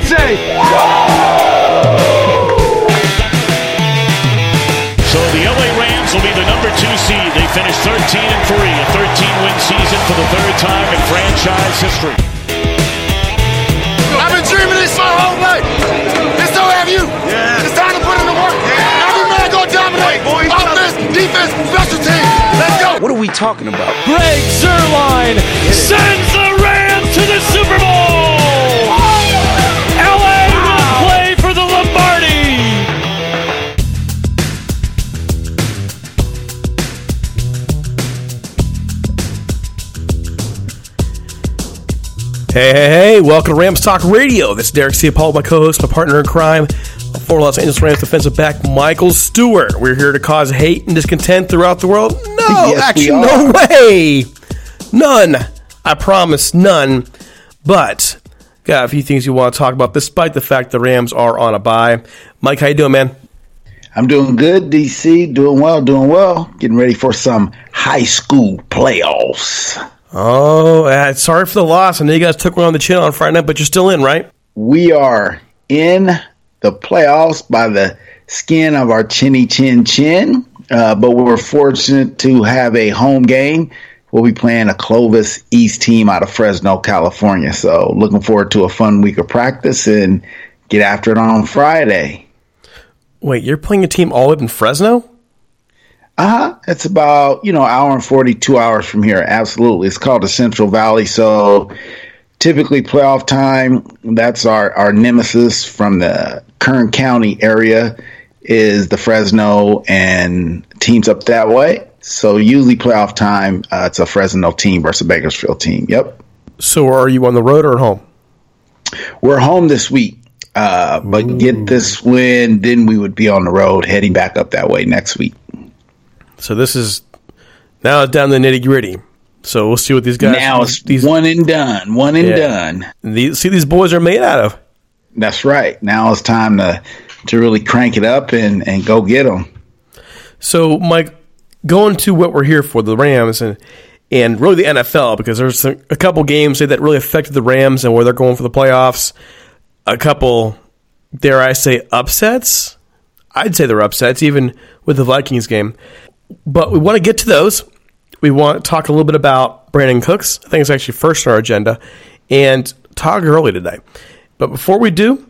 One you can say. So the LA Rams will be the number two seed. They finished 13 and 3, a 13 win season for the third time in franchise history. I've been dreaming this my whole life. And so have you. Yeah. It's time to put in the work. Yeah. Every man go dominate. Offense, defense, special teams. Let's go. What are we talking about? Greg Zuerlein sends the Hey, hey, hey, welcome to Rams Talk Radio. This is Derek Ciapala, my co host, my partner in crime, former Los Angeles Rams defensive back Michael Stewart. We're here to cause hate and discontent throughout the world. No, Yes, actually, no way. None. I promise, none. But, got a few things you want to talk about, despite the fact the Rams are on a bye. Mike, how you doing, man? I'm doing good, DC. Doing well, doing well. Getting ready for some high school playoffs. Oh, uh, sorry for the loss. I know you guys took one on the chin on Friday night, but you're still in, right? We are in the playoffs by the skin of our chinny chin chin, uh, but we're fortunate to have a home game. We'll be playing a Clovis East team out of Fresno, California. So looking forward to a fun week of practice and get after it on Friday. Wait, you're playing a team all up in Fresno? Uh huh. It's about you know hour and forty two hours from here. Absolutely, it's called the Central Valley. So typically playoff time. That's our our nemesis from the Kern County area is the Fresno and teams up that way. So usually playoff time, uh, it's a Fresno team versus a Bakersfield team. Yep. So are you on the road or at home? We're home this week. Uh, but get this win, then we would be on the road heading back up that way next week. So this is Now down to the nitty gritty. So we'll see what these guys. now it's these one and done. One and Yeah. done. these see these boys are made out of. That's right. Now it's time to to really crank it up and and go get them. So, Mike, going to what we're here for, the Rams and and really the NFL, because there's a couple games that really affected the Rams and where they're going for the playoffs. A couple, dare I say, upsets. I'd say they're upsets, even with the Vikings game. But we want to get to those. We want to talk a little bit about Brandin Cooks. I think it's actually first on our agenda, and Todd Gurley today. But before we do,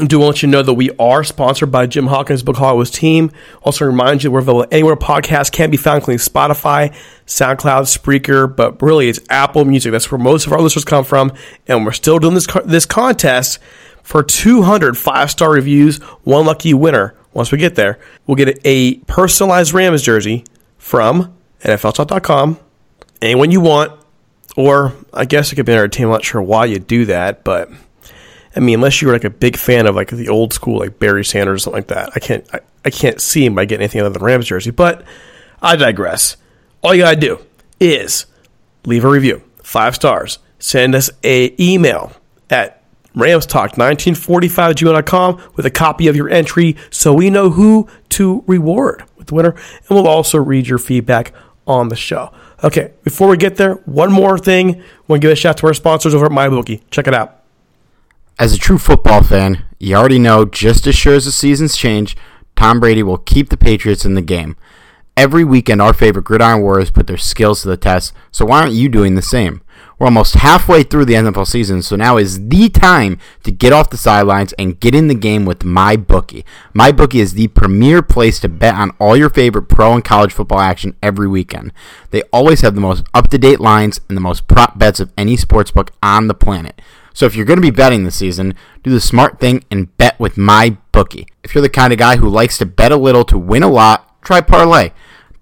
I do want to you know that we are sponsored by Jim Hawkins Book Hollywood's team. Also remind you we're available anywhere podcasts can be found, including Spotify, SoundCloud, Spreaker, but really it's Apple Music. That's where most of our listeners come from. And we're still doing this this contest for 200 five-star reviews. One lucky winner, once we get there, we'll get a personalized Rams jersey from NFLTalk.com. Anyone you want, or I guess it could be our team. I'm not sure why you do that, but I mean, unless you're like a big fan of like the old school, like Barry Sanders or something like that, I can't, I, I can't see him by getting anything other than Rams jersey. But I digress. All you gotta do is leave a review, five stars. Send us a email at ramstalk1945 gmail.com with a copy of your entry so we know who to reward with the winner. And we'll also read your feedback on the show. Okay, before we get there, one more thing. I want to give a shout to our sponsors over at MyBookie. Check it out. As a true football fan, you already know just as sure as the seasons change, Tom Brady will keep the Patriots in the game. Every weekend, our favorite Gridiron Warriors put their skills to the test, so why aren't you doing the same? We're almost halfway through the NFL season, so now is the time to get off the sidelines and get in the game with MyBookie. MyBookie is the premier place to bet on all your favorite pro and college football action every weekend. They always have the most up to date lines and the most prop bets of any sportsbook on the planet. So if you're going to be betting this season, do the smart thing and bet with my bookie. If you're the kind of guy who likes to bet a little to win a lot, try parlay.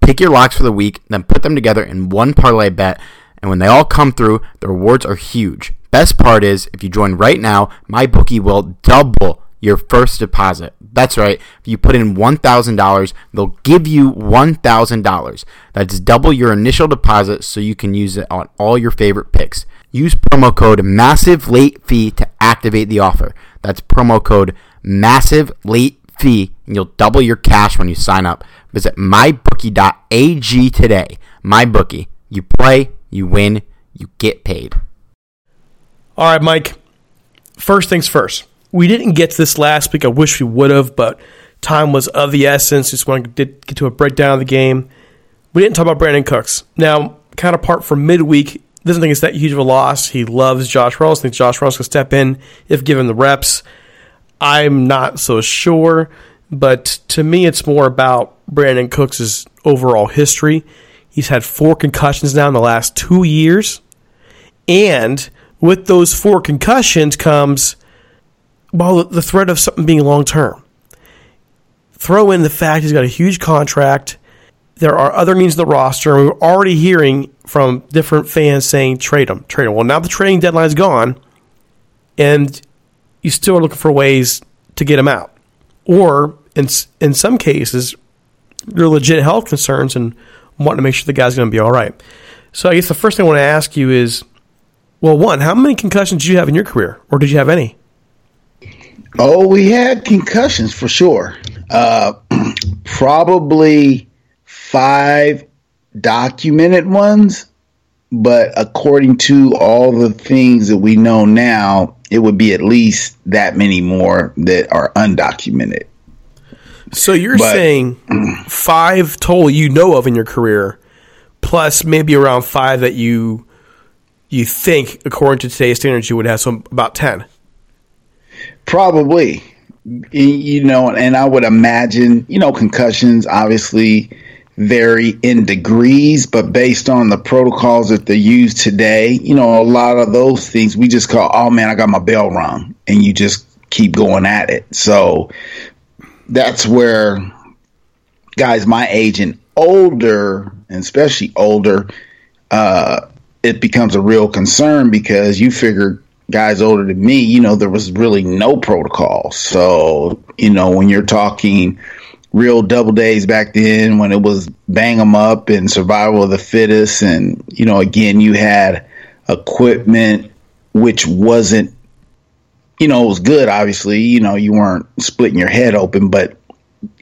Pick your locks for the week, then put them together in one parlay bet, and when they all come through, the rewards are huge. Best part is, if you join right now, my bookie will double your first deposit. That's right. If you put in $1,000, they'll give you $1,000. That's double your initial deposit so you can use it on all your favorite picks. Use promo code massive late fee to activate the offer. That's promo code massive late fee and you'll double your cash when you sign up. Visit mybookie.ag today. MyBookie. You play, you win, you get paid. All right, Mike. First things first. We didn't get to this last week. I wish we would have, but time was of the essence. Just want to get to a breakdown of the game. We didn't talk about Brandin Cooks. Now, kind of apart from midweek, doesn't think it's that huge of a loss. He loves Josh Reynolds. Thinks Josh Reynolds can step in if given the reps. I'm not so sure, but to me, it's more about Brandin Cooks' overall history. He's had four concussions now in the last two years. And with those four concussions comes, well, the threat of something being long term. Throw in the fact he's got a huge contract. There are other needs in the roster. And we're already hearing from different fans saying trade him, trade him. Well, now the trading deadline's gone, and you still are looking for ways to get him out. Or in in some cases, are legit health concerns and wanting to make sure the guy's going to be all right. So I guess the first thing I want to ask you is, well, one, how many concussions did you have in your career, or did you have any? Oh, we had concussions for sure. Uh, probably five documented ones, but according to all the things that we know now, it would be at least that many more that are undocumented. So you're But- saying five total you know of in your career, plus maybe around five that you you think, according to today's standards, you would have. So about ten. Probably, you know, and I would imagine, you know, concussions obviously vary in degrees, but based on the protocols that they use today, you know, a lot of those things we just call, oh man, I got my bell rung, and you just keep going at it. So that's where guys my age and older, and especially older, uh, it becomes a real concern because you figure guys older than me, you know, there was really no protocol. So, you know, when you're talking real double days back then when it was bang bang 'em up and survival of the fittest. And, you know, again, you had equipment which wasn't, you know, it was good, obviously. You know, you weren't splitting your head open, but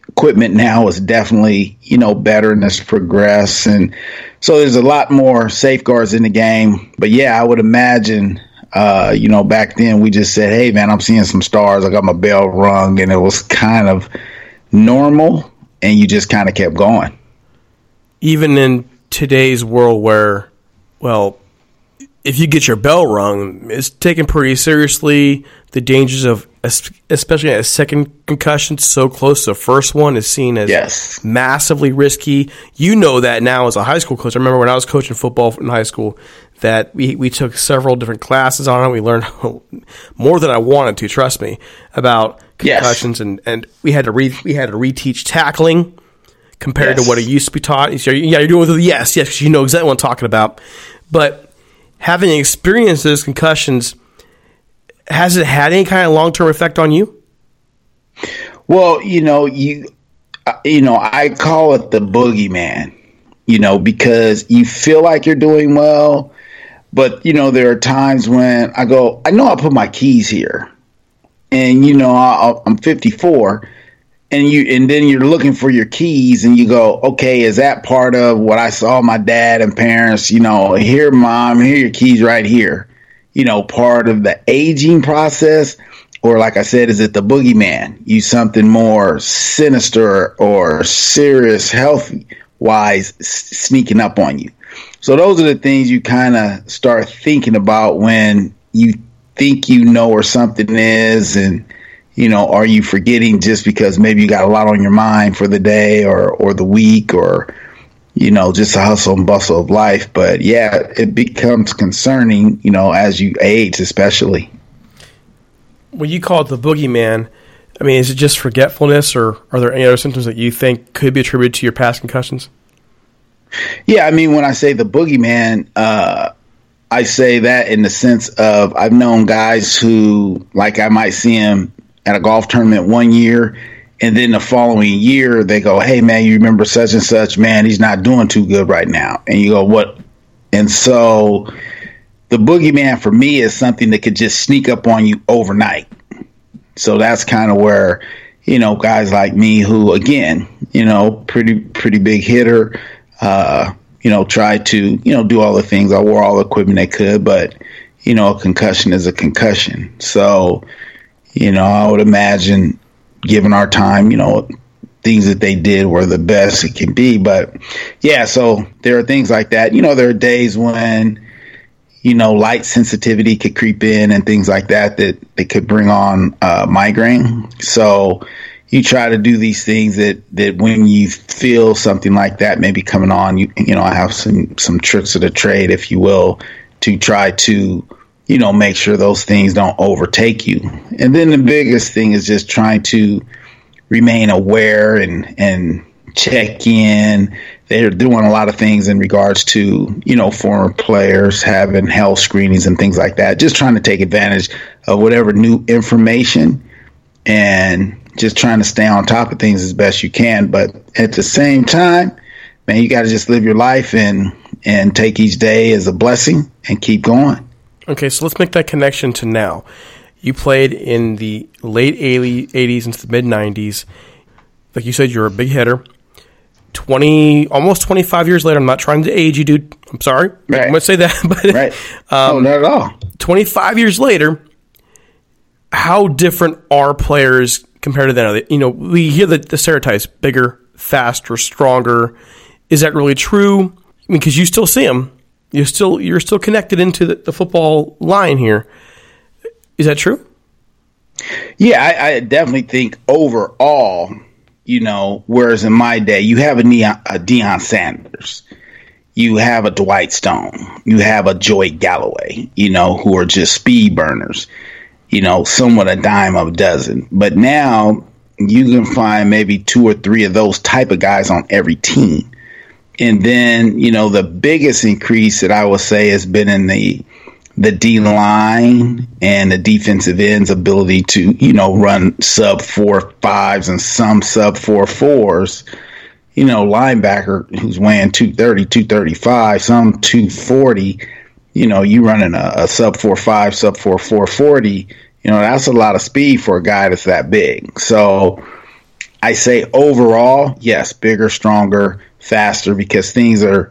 equipment now is definitely, you know, better and it's progressed. And so there's a lot more safeguards in the game. But yeah, I would imagine uh, you know, back then we just said, "Hey, man, I'm seeing some stars. I got my bell rung," and it was kind of normal, and you just kind of kept going. Even in today's world, where, well, if you get your bell rung, it's taken pretty seriously. The dangers of, especially a second concussion so close to the first one, is seen as yes. massively risky. You know that now as a high school coach. I remember when I was coaching football in high school that we, we took several different classes on it. We learned more than I wanted to, trust me, about concussions, yes. and, and we had to re, we had to reteach tackling compared yes. to what it used to be taught. So, yeah, you're doing with it. Yes, yes, because you know exactly what I'm talking about. But having experienced those concussions, has it had any kind of long term effect on you? Well, you know, you uh, you know, I call it the boogeyman. You know, because you feel like you're doing well, but you know, there are times when I go, I know I put my keys here, and you know, I, I'm 54 and you and then you're looking for your keys and you go okay is that part of what i saw my dad and parents you know here mom here your keys right here. You know part of the aging process? Or like i said is it the boogeyman? You something more sinister or serious health wise sneaking up on you. So those are the things you kind of start thinking about when you think you know where something is and you know, are you forgetting just because maybe you got a lot on your mind for the day or or the week or you know, just the hustle and bustle of life. But yeah, it becomes concerning, you know, as you age, especially. When you call it the boogeyman, I mean, is it just forgetfulness, or are there any other symptoms that you think could be attributed to your past concussions? Yeah, I mean, when I say the boogeyman, uh, I say that in the sense of I've known guys who, like, I might see him at a golf tournament one year, and then the following year they go, "Hey man, you remember such and such? Man, he's not doing too good right now." And you go, "What?" And so the boogeyman for me is something that could just sneak up on you overnight. So that's kind of where you know guys like me, who again, you know, pretty pretty big hitter. Uh, you know, try to, you know, do all the things. I wore all the equipment I could, but, you know, a concussion is a concussion. So, you know, I would imagine, given our time, you know, things that they did were the best it can be. But yeah, so there are things like that. You know, there are days when, you know, light sensitivity could creep in and things like that that, that could bring on uh, migraine. So you try to do these things that, that when you feel something like that maybe coming on, you you know, I have some some tricks of the trade, if you will, to try to you know, make sure those things don't overtake you. And then the biggest thing is just trying to remain aware and and check in. They're doing a lot of things in regards to, you know, former players having health screenings and things like that. Just trying to take advantage of whatever new information and just trying to stay on top of things as best you can. But at the same time, man, you got to just live your life and and take each day as a blessing and keep going. Okay, so let's make that connection to now. You played in the late 80s into the mid 90s. Like you said, you're a big hitter. 20, almost 25 years later, I'm not trying to age you, dude. I'm sorry. Right. I'm going to say that. But, right. Um, no, not at all. 25 years later, how different are players compared to then? You know, we hear the, the stereotypes bigger, faster, stronger. Is that really true? I mean, because you still see them you're still you're still connected into the, the football line here. Is that true? Yeah, I, I, definitely think overall, you know, whereas in my day, you have a, Neon, a Deion Sanders, you have a Dwight Stone, you have a Joey Galloway, you know, who are just speed burners, you know, somewhat a dime of a dozen. But now you can find maybe two or three of those type of guys on every team. And then, you know, the biggest increase that I would say has been in the the D line and the defensive end's ability to, you know, run sub four fives and some sub four fours. You know, linebacker who's weighing 230, 235, some 240, you know, you running a, a sub four five, sub four four forty, you know, that's a lot of speed for a guy that's that big. So I say overall, yes, bigger, stronger, faster because things are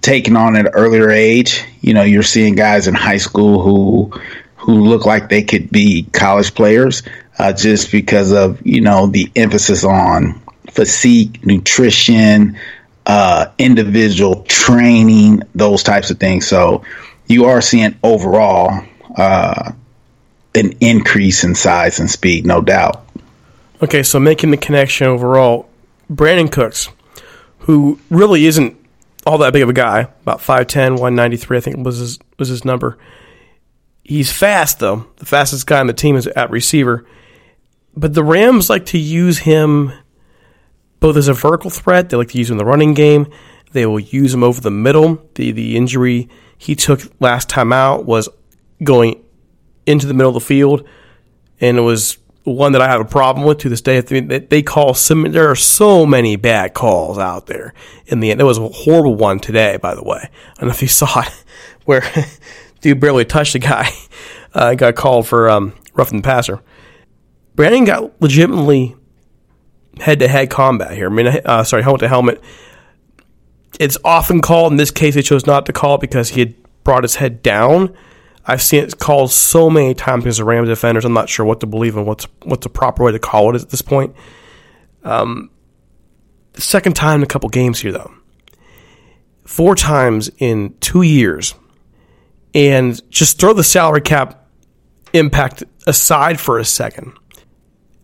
taken on at an earlier age. You know, you're seeing guys in high school who who look like they could be college players uh, just because of you know the emphasis on physique, nutrition, uh, individual training, those types of things. So you are seeing overall uh, an increase in size and speed, no doubt. Okay, so making the connection overall, Brandin Cooks, who really isn't all that big of a guy, about 5'10", 193, I think was his was his number. He's fast though. The fastest guy on the team is at receiver. But the Rams like to use him both as a vertical threat, they like to use him in the running game. They will use him over the middle. The the injury he took last time out was going into the middle of the field, and it was one that I have a problem with to this day. They call some. There are so many bad calls out there. In the end, there was a horrible one today, by the way. I don't know if you saw it, where dude barely touched the guy. Uh, got called for um, roughing the passer. Brandin got legitimately head-to-head combat here. I mean, uh, sorry, helmet to helmet. It's often called. In this case, they chose not to call because he had brought his head down I've seen it called so many times because of Rams defenders. I'm not sure what to believe and what's what's the proper way to call it at this point. Um, second time in a couple games here though, four times in two years, and just throw the salary cap impact aside for a second.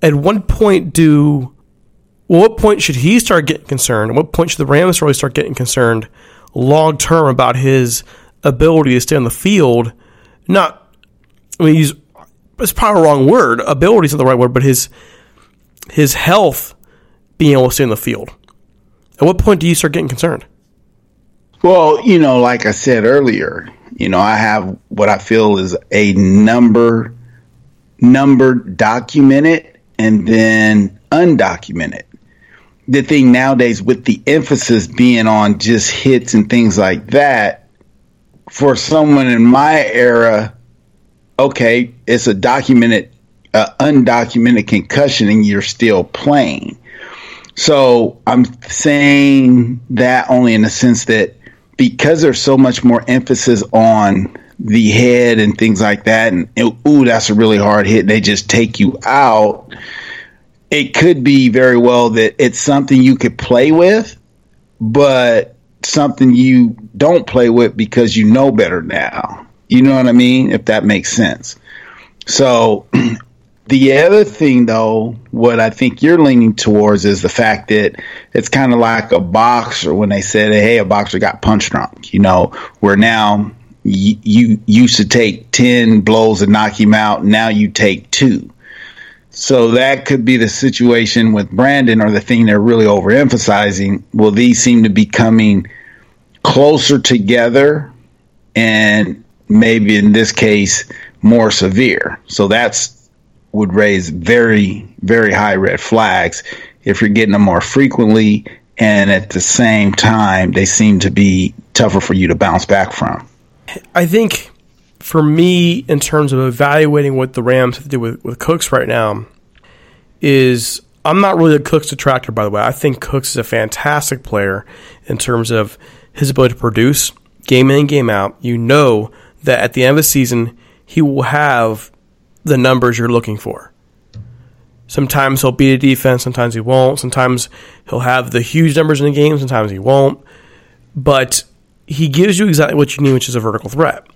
At one point, do well, what point should he start getting concerned? At what point should the Rams really start getting concerned long term about his ability to stay on the field? Not, I mean, he's, it's probably a wrong word. Ability is not the right word, but his, his health being able to stay in the field. At what point do you start getting concerned? Well, you know, like I said earlier, you know, I have what I feel is a number, number documented and then undocumented. The thing nowadays with the emphasis being on just hits and things like that, for someone in my era, okay, it's a documented, uh, undocumented concussion, and you're still playing. So I'm saying that only in the sense that because there's so much more emphasis on the head and things like that, and ooh, that's a really hard hit. They just take you out. It could be very well that it's something you could play with, but something you don't play with because you know better now. You know what I mean? If that makes sense. So the other thing though, what I think you're leaning towards is the fact that it's kind of like a boxer when they said, Hey, a boxer got punch drunk, you know, where now you, you used to take 10 blows and knock him out. Now you take two. So that could be the situation with Brandin or the thing they're really overemphasizing. Well, these seem to be coming closer together and maybe in this case more severe. So that's would raise very, very high red flags if you're getting them more frequently and at the same time they seem to be tougher for you to bounce back from. I think for me, in terms of evaluating what the Rams have to do with, with Cooks right now, is I'm not really a Cooks detractor, by the way. I think Cooks is a fantastic player in terms of his ability to produce game in and game out. You know that at the end of the season, he will have the numbers you're looking for. Sometimes he'll beat a defense, sometimes he won't. Sometimes he'll have the huge numbers in the game, sometimes he won't. But he gives you exactly what you need, which is a vertical threat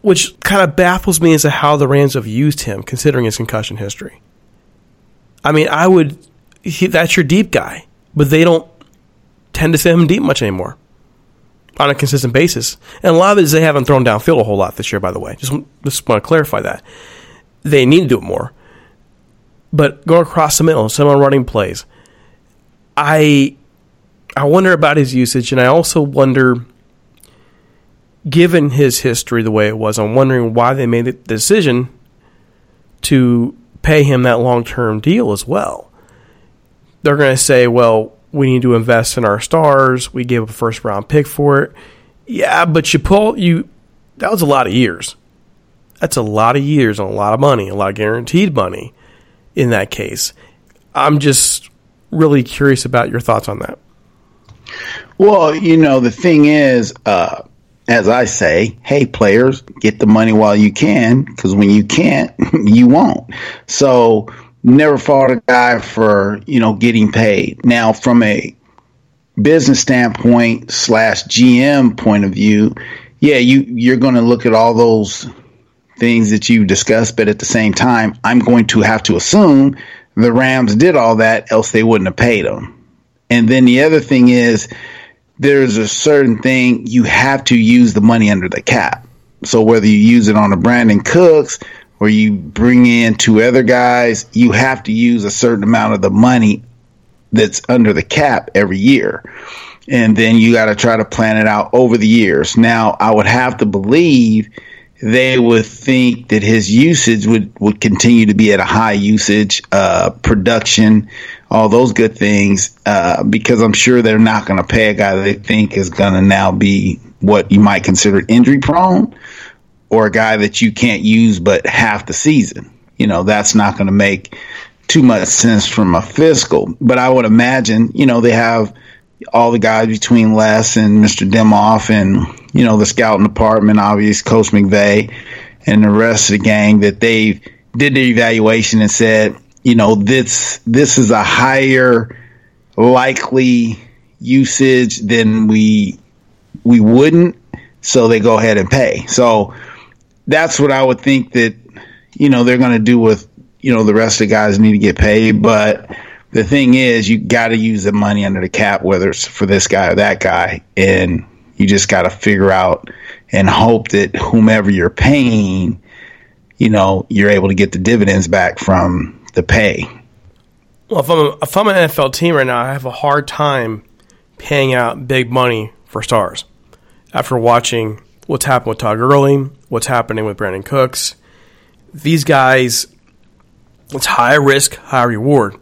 which kind of baffles me as to how the Rams have used him, considering his concussion history. I mean, I would. He, that's your deep guy, but they don't tend to send him deep much anymore on a consistent basis. And a lot of it is they haven't thrown downfield a whole lot this year, by the way. Just, just want to clarify that. They need to do it more. But going across the middle, some running plays, I I wonder about his usage, and I also wonder given his history the way it was, I'm wondering why they made the decision to pay him that long term deal as well. They're going to say, well, we need to invest in our stars. We gave up a first round pick for it. Yeah, but you pull you that was a lot of years. That's a lot of years and a lot of money, a lot of guaranteed money in that case. I'm just really curious about your thoughts on that. Well, you know, the thing is, uh, as I say, hey, players, get the money while you can, because when you can't, you won't. So never fought a guy for, you know, getting paid. Now, from a business standpoint slash GM point of view, yeah, you, you're going to look at all those things that you discussed, but at the same time, I'm going to have to assume the Rams did all that, else they wouldn't have paid them. And then the other thing is, there's a certain thing you have to use the money under the cap. So whether you use it on a Brandin Cooks or you bring in two other guys, you have to use a certain amount of the money that's under the cap every year. And then you got to try to plan it out over the years. Now, I would have to believe they would think that his usage would, would continue to be at a high usage, uh, production, all those good things, uh, because I'm sure they're not going to pay a guy they think is going to now be what you might consider injury prone or a guy that you can't use but half the season. You know, that's not going to make too much sense from a fiscal. But I would imagine, you know, they have all the guys between Les and Mr. Demoff and, you know, the scouting department, obviously Coach McVay and the rest of the gang that they did the evaluation and said, you know, this this is a higher likely usage than we we wouldn't, so they go ahead and pay. So that's what I would think that you know they're going to do with you know the rest of the guys need to get paid, but the thing is you got to use the money under the cap whether it's for this guy or that guy and you just got to figure out and hope that whomever you're paying you know you're able to get the dividends back from the pay Well, if I'm, a, if I'm an NFL team right now, I have a hard time paying out big money for stars. After watching what's happened with Todd Gurley, what's happening with Brandon Cooks, these guys, it's high risk, high reward.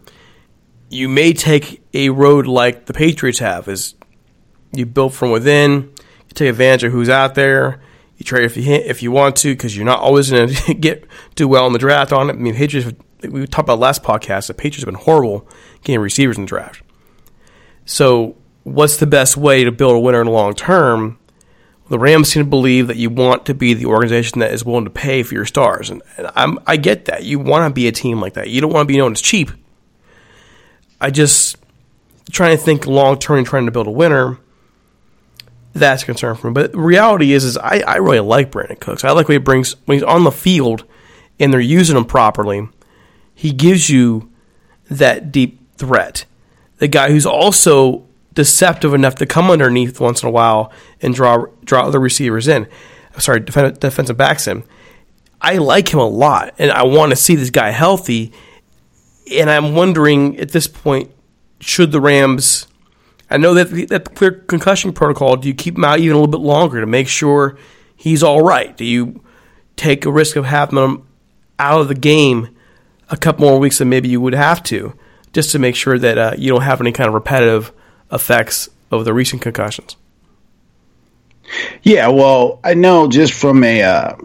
You may take a road like the Patriots have, is you build from within, you take advantage of who's out there. You trade if you if you want to, because you're not always going to get do well in the draft on it. I mean, Patriots. We talked about last podcast. The Patriots have been horrible getting receivers in the draft. So, what's the best way to build a winner in the long term? The Rams seem to believe that you want to be the organization that is willing to pay for your stars, and, and I get that. You want to be a team like that. You don't want to be known as cheap. I just trying to think long term trying to build a winner. That's a concern for me. But the reality is, is I, I really like Brandin Cooks. I like what he brings when he's on the field and they're using him properly. He gives you that deep threat. The guy who's also deceptive enough to come underneath once in a while and draw draw other receivers in. Sorry, defend, defensive backs in. I like him a lot, and I want to see this guy healthy. And I'm wondering at this point, should the Rams? I know that that the clear concussion protocol. Do you keep him out even a little bit longer to make sure he's all right? Do you take a risk of having him out of the game a couple more weeks than maybe you would have to, just to make sure that uh, you don't have any kind of repetitive effects of the recent concussions? Yeah, well, I know just from a uh,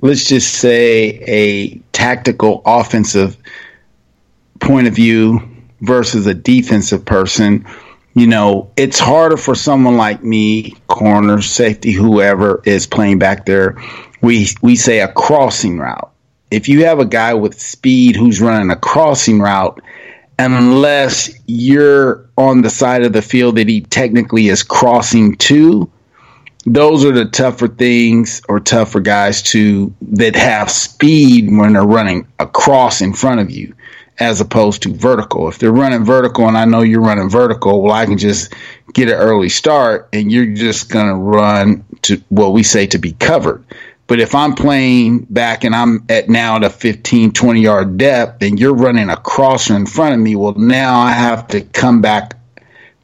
let's just say a tactical offensive point of view versus a defensive person, you know, it's harder for someone like me, corner, safety, whoever is playing back there. We we say a crossing route. If you have a guy with speed who's running a crossing route, unless you're on the side of the field that he technically is crossing to, those are the tougher things or tougher guys to that have speed when they're running across in front of you as opposed to vertical. If they're running vertical and I know you're running vertical, well I can just get an early start and you're just going to run to what we say to be covered. But if I'm playing back and I'm at now at a 15, 20 yard depth and you're running a crosser in front of me, well, now I have to come back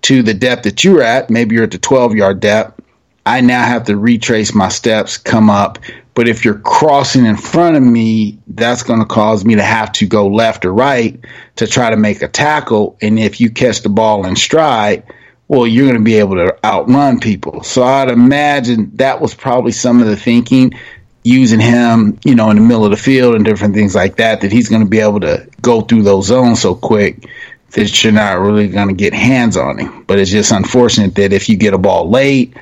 to the depth that you're at. Maybe you're at the 12 yard depth I now have to retrace my steps, come up. But if you're crossing in front of me, that's going to cause me to have to go left or right to try to make a tackle. And if you catch the ball in stride, well, you're going to be able to outrun people. So I'd imagine that was probably some of the thinking using him, you know, in the middle of the field and different things like that, that he's going to be able to go through those zones so quick that you're not really going to get hands on him. But it's just unfortunate that if you get a ball late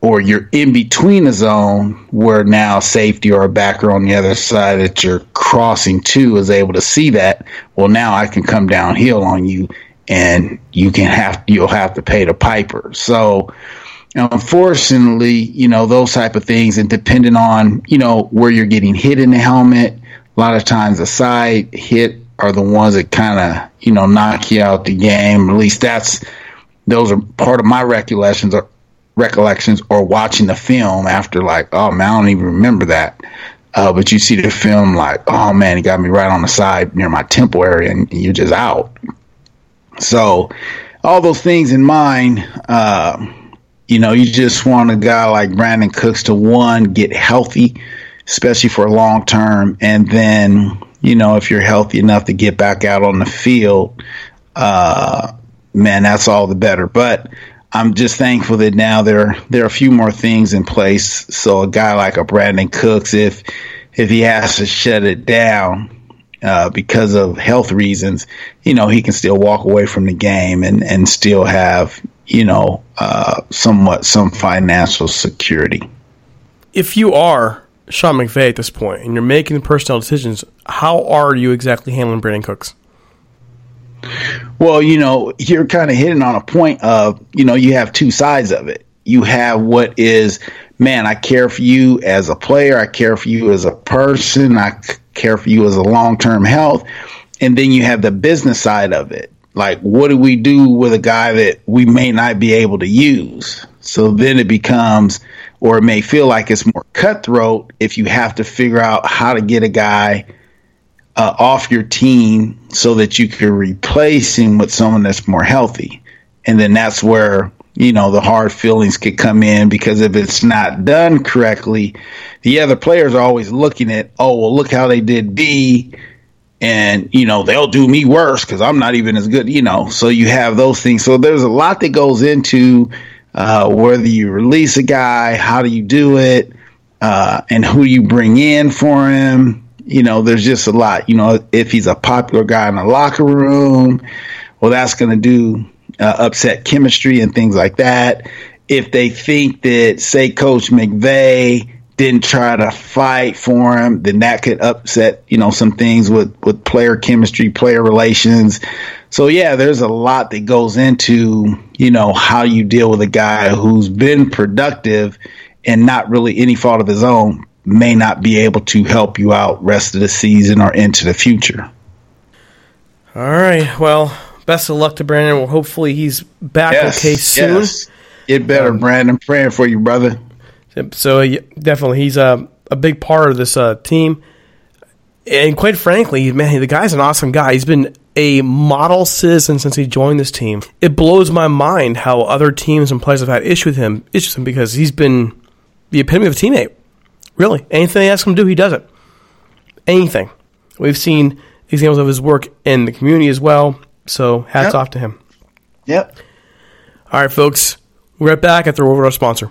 or you're in between a zone where now safety or a backer on the other side that you're crossing to is able to see that, well, now I can come downhill on you and you can have you'll have to pay the piper. So unfortunately, you know, those type of things and depending on, you know, where you're getting hit in the helmet, a lot of times the side hit are the ones that kind of, you know, knock you out the game. At least that's those are part of my recollections or recollections or watching the film after like, oh man, I don't even remember that. Uh, but you see the film like, oh man, he got me right on the side near my temple area and you're just out. So all those things in mind, uh, you know, you just want a guy like Brandin Cooks to one get healthy, especially for long term, and then you know if you're healthy enough to get back out on the field, uh, man, that's all the better. But I'm just thankful that now there there are a few more things in place. So a guy like a Brandin Cooks, if if he has to shut it down, uh, because of health reasons, you know, he can still walk away from the game and, and still have, you know, uh, somewhat some financial security. If you are Sean McVay at this point and you're making personnel decisions, how are you exactly handling Brandin Cooks? Well, you know, you're kind of hitting on a point of, you know, you have two sides of it. You have what is, man, I care for you as a player, I care for you as a person, I care for you as a long term health. And then you have the business side of it. Like, what do we do with a guy that we may not be able to use? So then it becomes, or it may feel like it's more cutthroat if you have to figure out how to get a guy uh, off your team so that you can replace him with someone that's more healthy. And then that's where, you know, the hard feelings could come in because if it's not done correctly, the other players are always looking at, oh, well, look how they did B. And, you know, they'll do me worse because I'm not even as good, you know. So you have those things. So there's a lot that goes into uh, whether you release a guy, how do you do it, uh, and who you bring in for him. You know, there's just a lot. You know, if he's a popular guy in the locker room, well, that's going to do uh, upset chemistry and things like that. If they think that, say, Coach McVay didn't try to fight for him, then that could upset, you know, some things with, with player chemistry, player relations. So yeah, there's a lot that goes into, you know, how you deal with a guy who's been productive and not really any fault of his own may not be able to help you out rest of the season or into the future. All right. Well, best of luck to Brandin. Well, hopefully he's back Yes, okay soon. yes. Get better, um, Brandin. Praying for you, brother. So definitely, he's a a big part of this uh, team. And quite frankly, man, the guy's an awesome guy. He's been a model citizen since he joined this team. It blows my mind how other teams and players have had issues with him, issues with him because he's been the epitome of a teammate. Really, anything they ask him to do, he does it. Anything. We've seen examples of his work in the community as well. So hats Yep. off to him. Yep. All right, folks, we're right back after over to our sponsor.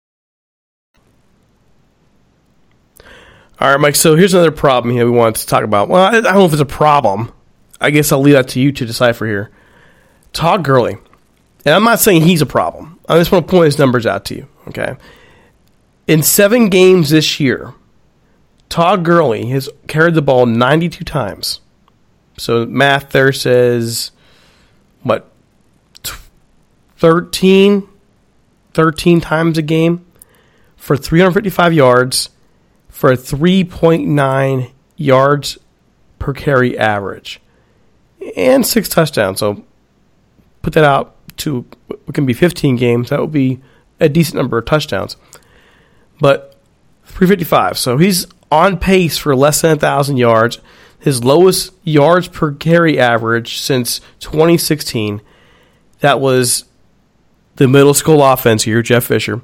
All right, Mike. So here's another problem here we wanted to talk about. Well, I don't know if it's a problem. I guess I'll leave that to you to decipher here. Todd Gurley, and I'm not saying he's a problem. I just want to point his numbers out to you. Okay, in seven games this year, Todd Gurley has carried the ball 92 times. So math there says what, t- 13 13 times a game for 355 yards for a 3.9 yards per carry average and six touchdowns. So put that out to what can be 15 games. That would be a decent number of touchdowns. But 355. So he's on pace for less than 1,000 yards. His lowest yards per carry average since 2016. That was the middle school offense here, Jeff Fisher.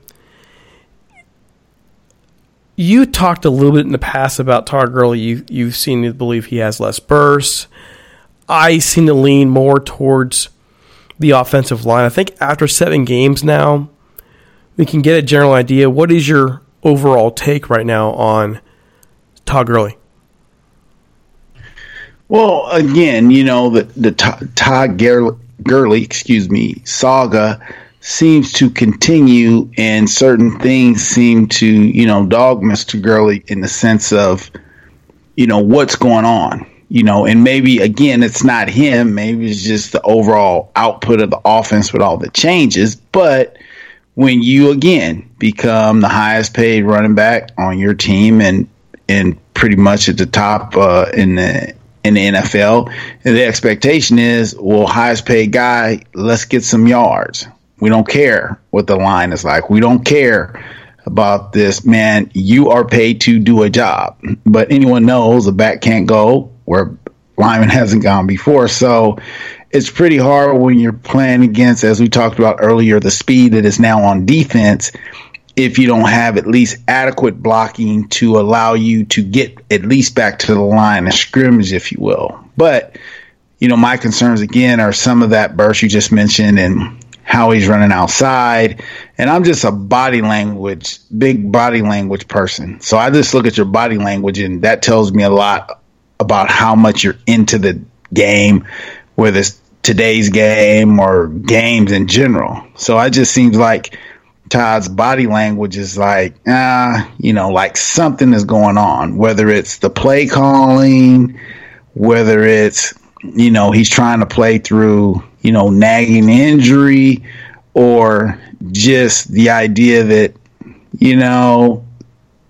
You talked a little bit in the past about Todd Gurley. You, you've seen to believe he has less bursts. I seem to lean more towards the offensive line. I think after seven games now, we can get a general idea. What is your overall take right now on Todd Gurley? Well, again, you know the the Todd Gurley, excuse me, saga seems to continue, and certain things seem to you know dog Mister Gurley in the sense of you know what's going on, you know, and maybe again it's not him, maybe it's just the overall output of the offense with all the changes, but when you again become the highest paid running back on your team and and pretty much at the top uh, in the in the NFL, and the expectation is, well, highest paid guy, let's get some yards. We don't care what the line is like. We don't care about this, man. You are paid to do a job, but anyone knows a back can't go where lineman hasn't gone before. So it's pretty hard when you're playing against, as we talked about earlier, the speed that is now on defense. If you don't have at least adequate blocking to allow you to get at least back to the line of scrimmage, if you will. But, you know, my concerns again are some of that burst you just mentioned and how he's running outside. And I'm just a body language, big body language person. So I just look at your body language and that tells me a lot about how much you're into the game, whether it's today's game or games in general. So it just seems like Todd's body language is like, ah, you know, like something is going on, whether it's the play calling, whether it's, you know, he's trying to play through, you know, nagging injury or just the idea that, you know,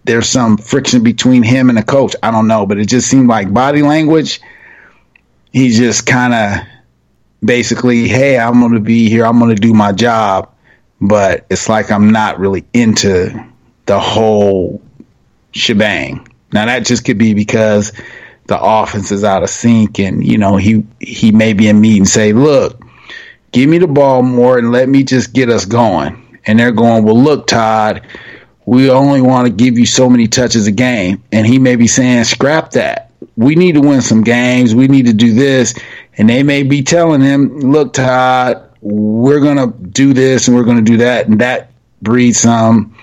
there's some friction between him and the coach. I don't know, but it just seemed like body language. He just kind of basically, hey, I'm going to be here. I'm going to do my job. But it's like I'm not really into the whole shebang. Now that just could be because the offense is out of sync, and you know he he may be in meet and say, "Look, give me the ball more and let me just get us going." And they're going, "Well, look, Todd, we only want to give you so many touches a game," and he may be saying, "Scrap that. We need to win some games. We need to do this." And they may be telling him, "Look, Todd, we're going to do this and we're going to do that," and that breeds some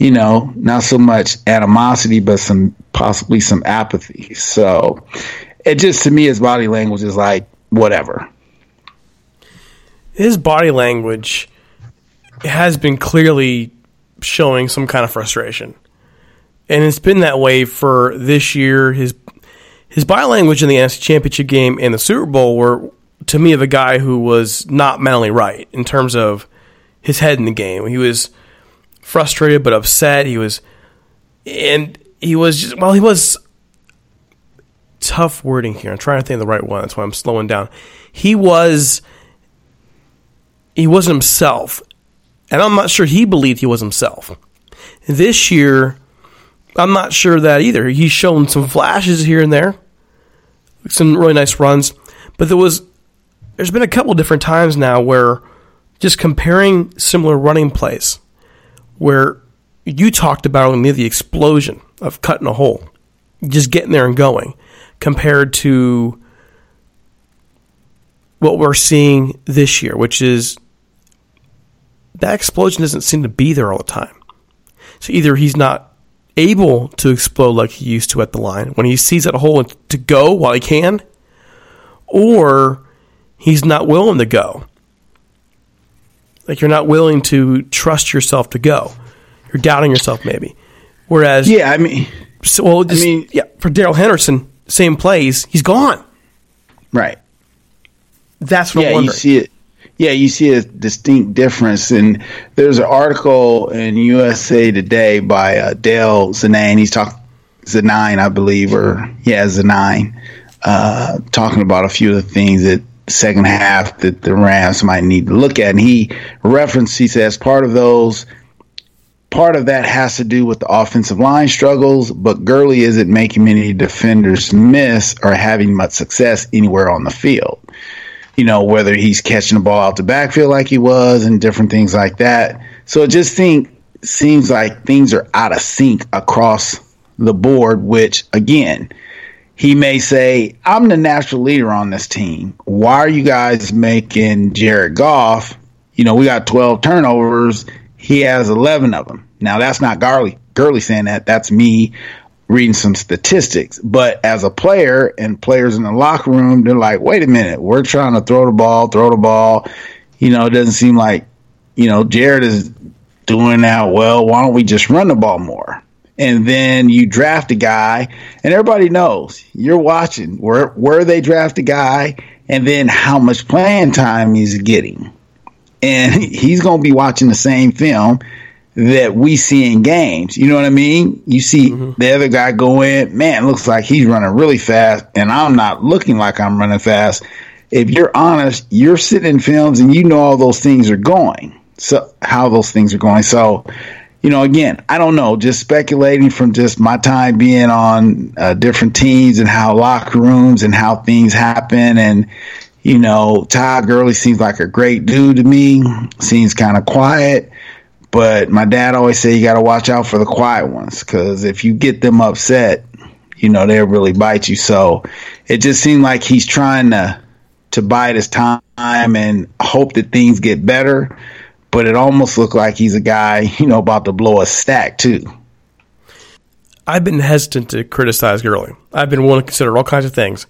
you know, not so much animosity, but some possibly some apathy. So it just to me, his body language is like whatever. His body language has been clearly showing some kind of frustration, and it's been that way for this year. His his body language in the NFC Championship game and the Super Bowl were to me of a guy who was not mentally right in terms of his head in the game. He was frustrated but upset. He was, and he was just well, he was tough wording here. I'm trying to think of the right one. That's why I'm slowing down. He was, he wasn't himself, and I'm not sure he believed he was himself. This year, I'm not sure that either. He's shown some flashes here and there, some really nice runs, but there was, there's been a couple different times now where just comparing similar running plays where you talked about only the explosion of cutting a hole, just getting there and going, compared to what we're seeing this year, which is that explosion doesn't seem to be there all the time. So either he's not able to explode like he used to at the line when he sees that hole to go while he can, or he's not willing to go. Like you're not willing to trust yourself to go. You're doubting yourself, maybe. Whereas, Yeah, I mean, so, well, just, I mean- yeah, for Darrell Henderson, same plays, he's gone. right. That's what I'm Yeah, you see it. yeah, you see a distinct difference. And there's an article in USA Today by uh, Dale Zanine. He's talking Zanine, I believe, or yeah, Zanine, uh, talking about a few of the things that second half that the Rams might need to look at. And he referenced, he says, part of those, part of that has to do with the offensive line struggles, but Gurley isn't making many defenders miss or having much success anywhere on the field. You know, whether he's catching the ball out the backfield like he was and different things like that. So it just think seems like things are out of sync across the board, which again, he may say, I'm the natural leader on this team. Why are you guys making Jared Goff? You know, we got 12 turnovers. He has 11 of them. Now, that's not Gurley, Gurley saying that. That's me reading some statistics. But as a player and players in the locker room, they're like, wait a minute, we're trying to throw the ball, throw the ball. You know, it doesn't seem like, you know, Jared is doing that well. Why don't we just run the ball more? and then you draft a guy, and everybody knows you're watching where where they draft a guy, and then how much playing time he's getting, and he's going to be watching the same film that we see in games. You know what I mean? You see mm-hmm. the other guy go in, man, looks like he's running really fast, and I'm not looking like I'm running fast. If you're honest, you're sitting in films and you know all those things are going. So how those things are going. So you know, again, I don't know, just speculating from just my time being on uh, different teams and how locker rooms and how things happen. And, you know, Todd Gurley seems like a great dude to me, seems kind of quiet. But my dad always said you got to watch out for the quiet ones because if you get them upset, you know, they'll really bite you. So it just seemed like he's trying to, to bide his time and hope that things get better but it almost looked like he's a guy, you know, about to blow a stack too. I've been hesitant to criticize Gurley. I've been willing to consider all kinds of things,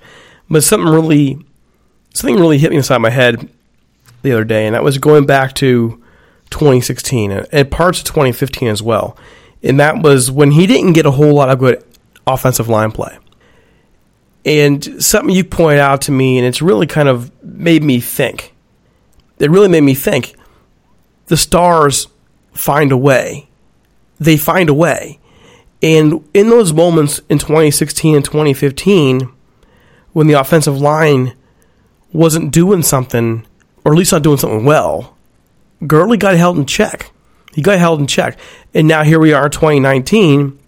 but something really, something really hit me inside my head the other day, and that was going back to 2016 and parts of 2015 as well. And that was when he didn't get a whole lot of good offensive line play. And something you pointed out to me, and it's really kind of made me think. It really made me think the stars find a way. They find a way. And in those moments in 2016 and 2015, when the offensive line wasn't doing something, or at least not doing something well, Gurley got held in check. He got held in check. And now here we are in 2019,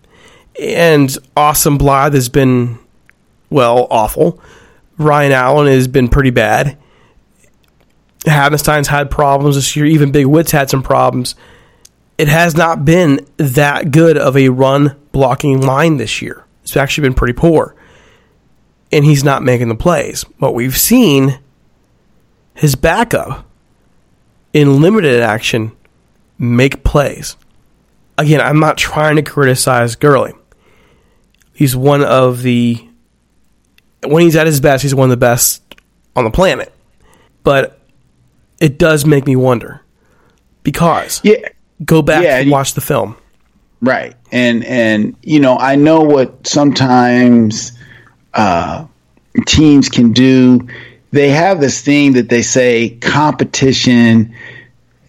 and Austin Blythe has been, well, awful. Brian Allen has been pretty bad. Havenstein's had problems this year. Even Big Whit's had some problems. It has not been that good of a run blocking line this year. It's actually been pretty poor. And he's not making the plays. What we've seen his backup in limited action make plays. Again, I'm not trying to criticize Gurley. He's one of the when he's at his best, he's one of the best on the planet. But it does make me wonder because yeah, go back yeah, and watch the film. Right, and and you know I know what sometimes uh, teams can do. They have this thing that they say competition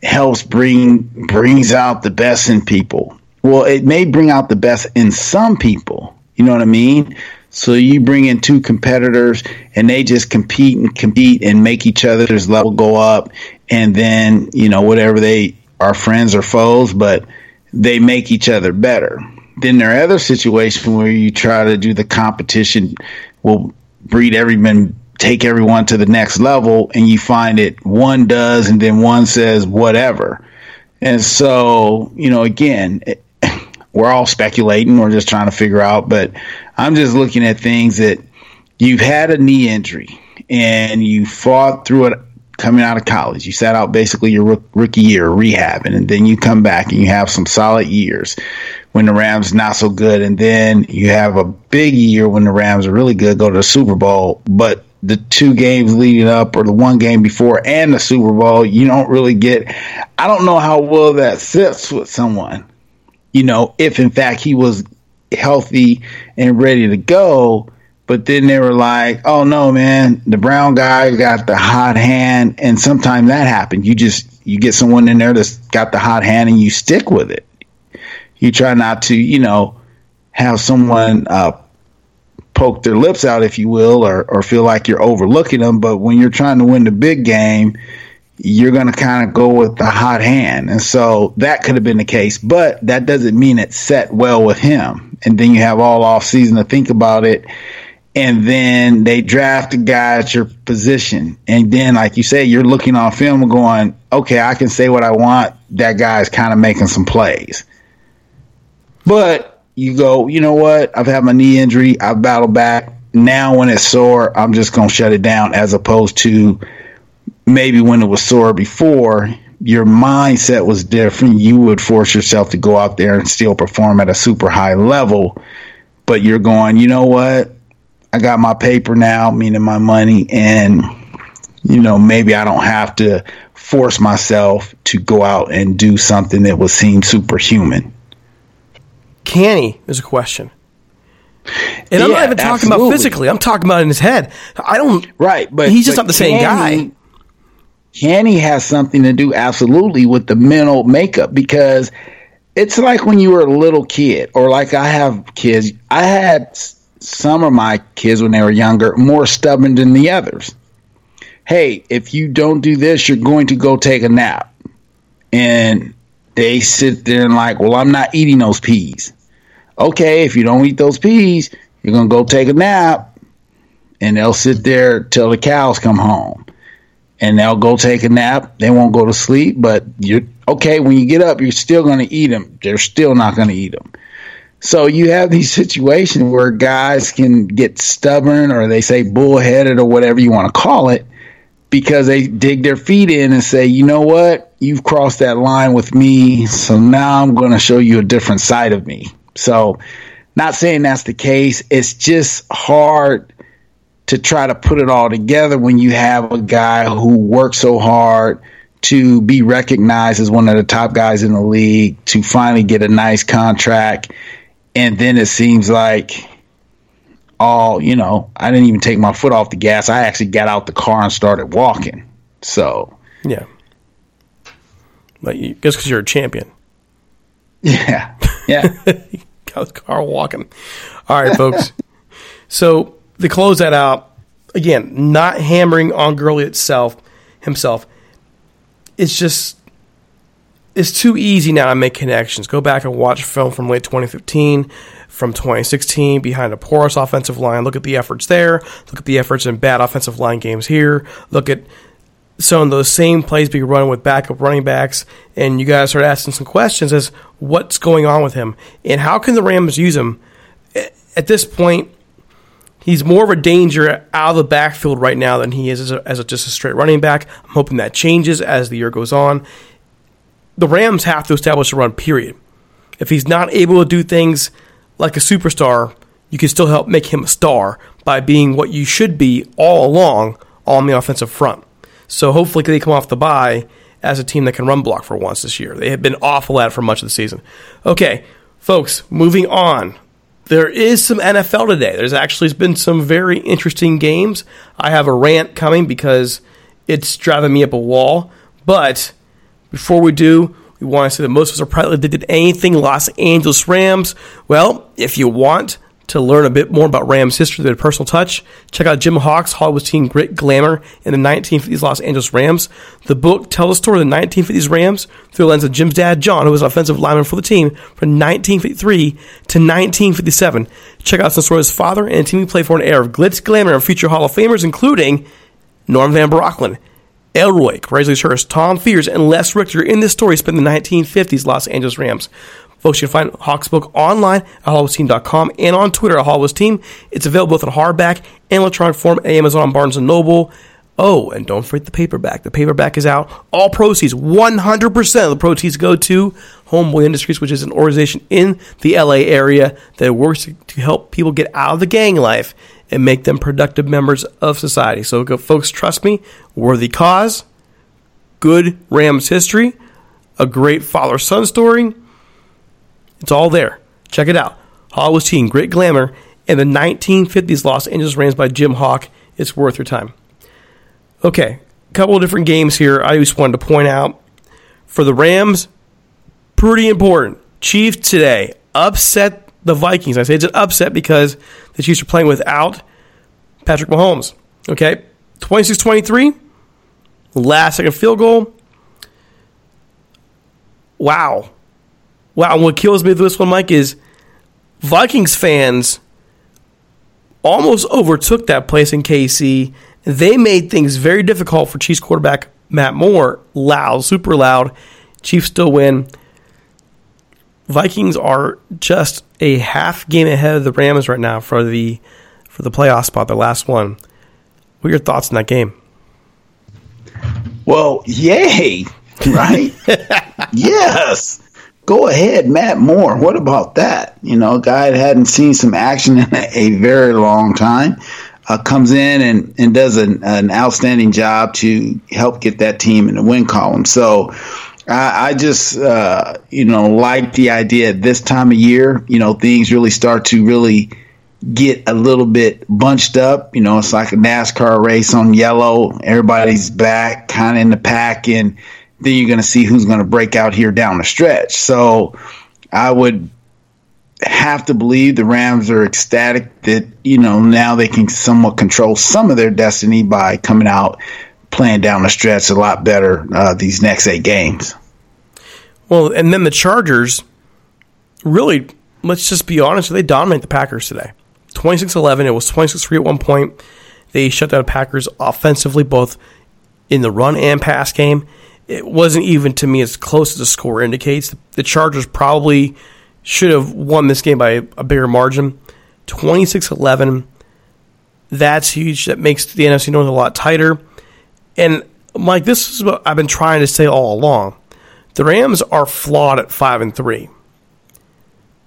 helps bring brings out the best in people. Well, it may bring out the best in some people. You know what I mean? So you bring in two competitors and they just compete and compete and make each other's level go up. And then, you know, whatever they are friends or foes, but they make each other better. Then there are other situations where you try to do the competition will breed everyone, take everyone to the next level, and you find it one does, and then one says whatever. And so, you know, again, we're all speculating. We're just trying to figure out, but I'm just looking at things that you've had a knee injury and you fought through it coming out of college. You sat out basically your rookie year rehabbing, and then you come back and you have some solid years when the Rams not so good, and then you have a big year when the Rams are really good, go to the Super Bowl, but the two games leading up or the one game before and the Super Bowl, you don't really get I don't know how well that sits with someone. You know, if in fact he was healthy and ready to go, But then they were like, "Oh no, man, the brown guy got the hot hand." And sometimes that happens. You just you get someone in there that's got the hot hand, and you stick with it. You try not to, you know, have someone uh, poke their lips out, if you will, or or feel like you're overlooking them. But when you're trying to win the big game, you're going to kind of go with the hot hand. And so that could have been the case, but that doesn't mean it set well with him. And then you have all off season to think about it. And then they draft a guy at your position. And then, like you say, you're looking on film going, okay, I can say what I want. That guy's kind of making some plays. But you go, you know what? I've had my knee injury. I've battled back. Now, when it's sore, I'm just going to shut it down as opposed to maybe when it was sore before, your mindset was different. You would force yourself to go out there and still perform at a super high level. But you're going, you know what? I got my paper now, meaning my money, and you know, maybe I don't have to force myself to go out and do something that would seem superhuman. Can he? Is a question. And I'm not even talking absolutely. about physically. I'm talking about in his head. I don't. Right, but he's just but not the same guy. he- Can he has something to do absolutely with the mental makeup because it's like when you were a little kid, or like I have kids. I had some of my kids when they were younger more stubborn than the others. Hey, if you don't do this, you're going to go take a nap, and they sit there and like, well, I'm not eating those peas. Okay, if you don't eat those peas, you're gonna go take a nap, and they'll sit there till the cows come home and they'll go take a nap. They won't go to sleep, but you're okay. When you get up, you're still to eat them. They're still not to eat them. So you have these situations where guys can get stubborn or they say bullheaded or whatever you want to call it because they dig their feet in and say, you know what? You've crossed that line with me. So now I'm going to show you a different side of me. So not saying that's the case. It's just hard to try to put it all together when you have a guy who works so hard to be recognized as one of the top guys in the league, to finally get a nice contract, and then it seems like all you know, I didn't even take my foot off the gas. I actually got out the car and started walking. So Yeah. Like, you, just because you're a champion. yeah, yeah. Got the car walking. All right, folks. so to close that out, again, not hammering on Gurley itself himself. It's just it's too easy now to make connections. Go back and watch film from late 2015, from 2016, behind a porous offensive line. Look at the efforts there. Look at the efforts in bad offensive line games here. Look at some of those same plays being run with backup running backs, and you guys start asking some questions as what's going on with him and how can the Rams use him. At this point, he's more of a danger out of the backfield right now than he is as, a, as a, just a straight running back. I'm hoping that changes as the year goes on. The Rams have to establish a run, period. If he's not able to do things like a superstar, you can still help make him a star by being what you should be all along on the offensive front. So hopefully they come off the bye as a team that can run block for once this year. They have been awful at it for much of the season. Okay, folks, moving on. There is some NFL today. There's actually been some very interesting games. I have a rant coming because it's driving me up a wall. But before we do, we want to say that most of us are probably addicted to anything Los Angeles Rams. Well, if you want to learn a bit more about Rams history a personal touch, check out Jim Hock's Hollywood Team Grit Glamour in the 1950s Los Angeles Rams. The book tells the story of the 1950s Rams through the lens of Jim's dad, John, who was an offensive lineman for the team from 1953 to 1957. Check out some stories of his father and the team he played for an era of glitz, glamour, and future Hall of Famers, including Norm Van Brocklin, Elroy, Razor Hirsch, Tom Fears, and Les Richter in this story spent the 1950s Los Angeles Rams. Folks, you can find Hock's book online at HollywoodTeam.com and on Twitter at Hollywood Team. It's available both in hardback and electronic form at Amazon, Barnes & Noble. Oh, and don't forget the paperback. The paperback is out. All proceeds, 100% of the proceeds go to Homeboy Industries, which is an organization in the LA area that works to help people get out of the gang life and make them productive members of society. So, folks, trust me, worthy cause, good Rams history, a great father son story. It's all there. Check it out. Hollywood team, Great Glamour and the 1950s Los Angeles Rams by Jim Hock. It's worth your time. Okay, a couple of different games here. I just wanted to point out for the Rams, pretty important. Chiefs today upset the Vikings. I say it's an upset because the Chiefs are playing without Patrick Mahomes. Okay, 26 23, last second field goal. Wow. Wow. And what kills me with this one, Mike, is Vikings fans almost overtook that place in KC. They made things very difficult for Chiefs quarterback Matt Moore. Loud, super loud. Chiefs still win. Vikings are just a half game ahead of the Rams right now for the for the playoff spot, the last one. What are your thoughts on that game? Well, yay, right? yes. Go ahead, Matt Moore. What about that? You know, a guy that hadn't seen some action in a, a very long time uh, comes in and, and does an, an outstanding job to help get that team in the win column. So I, I just, uh, you know, like the idea at this time of year, you know, things really start to really get a little bit bunched up. You know, it's like a NASCAR race on yellow. Everybody's back, kind of in the pack, and then you're going to see who's going to break out here down the stretch. So I would have to believe the Rams are ecstatic that, you know, now they can somewhat control some of their destiny by coming out playing down the stretch a lot better uh, these next eight games. Well, and then the Chargers really, let's just be honest, they dominate the Packers today. 26 11. It was 26 3 at one point. They shut down Packers offensively, both in the run and pass game. It wasn't even to me as close as the score indicates. The Chargers probably should have won this game by a bigger margin. 26 11. That's huge. That makes the NFC North a lot tighter. And Mike, this is what I've been trying to say all along. The Rams are flawed at 5 and 3.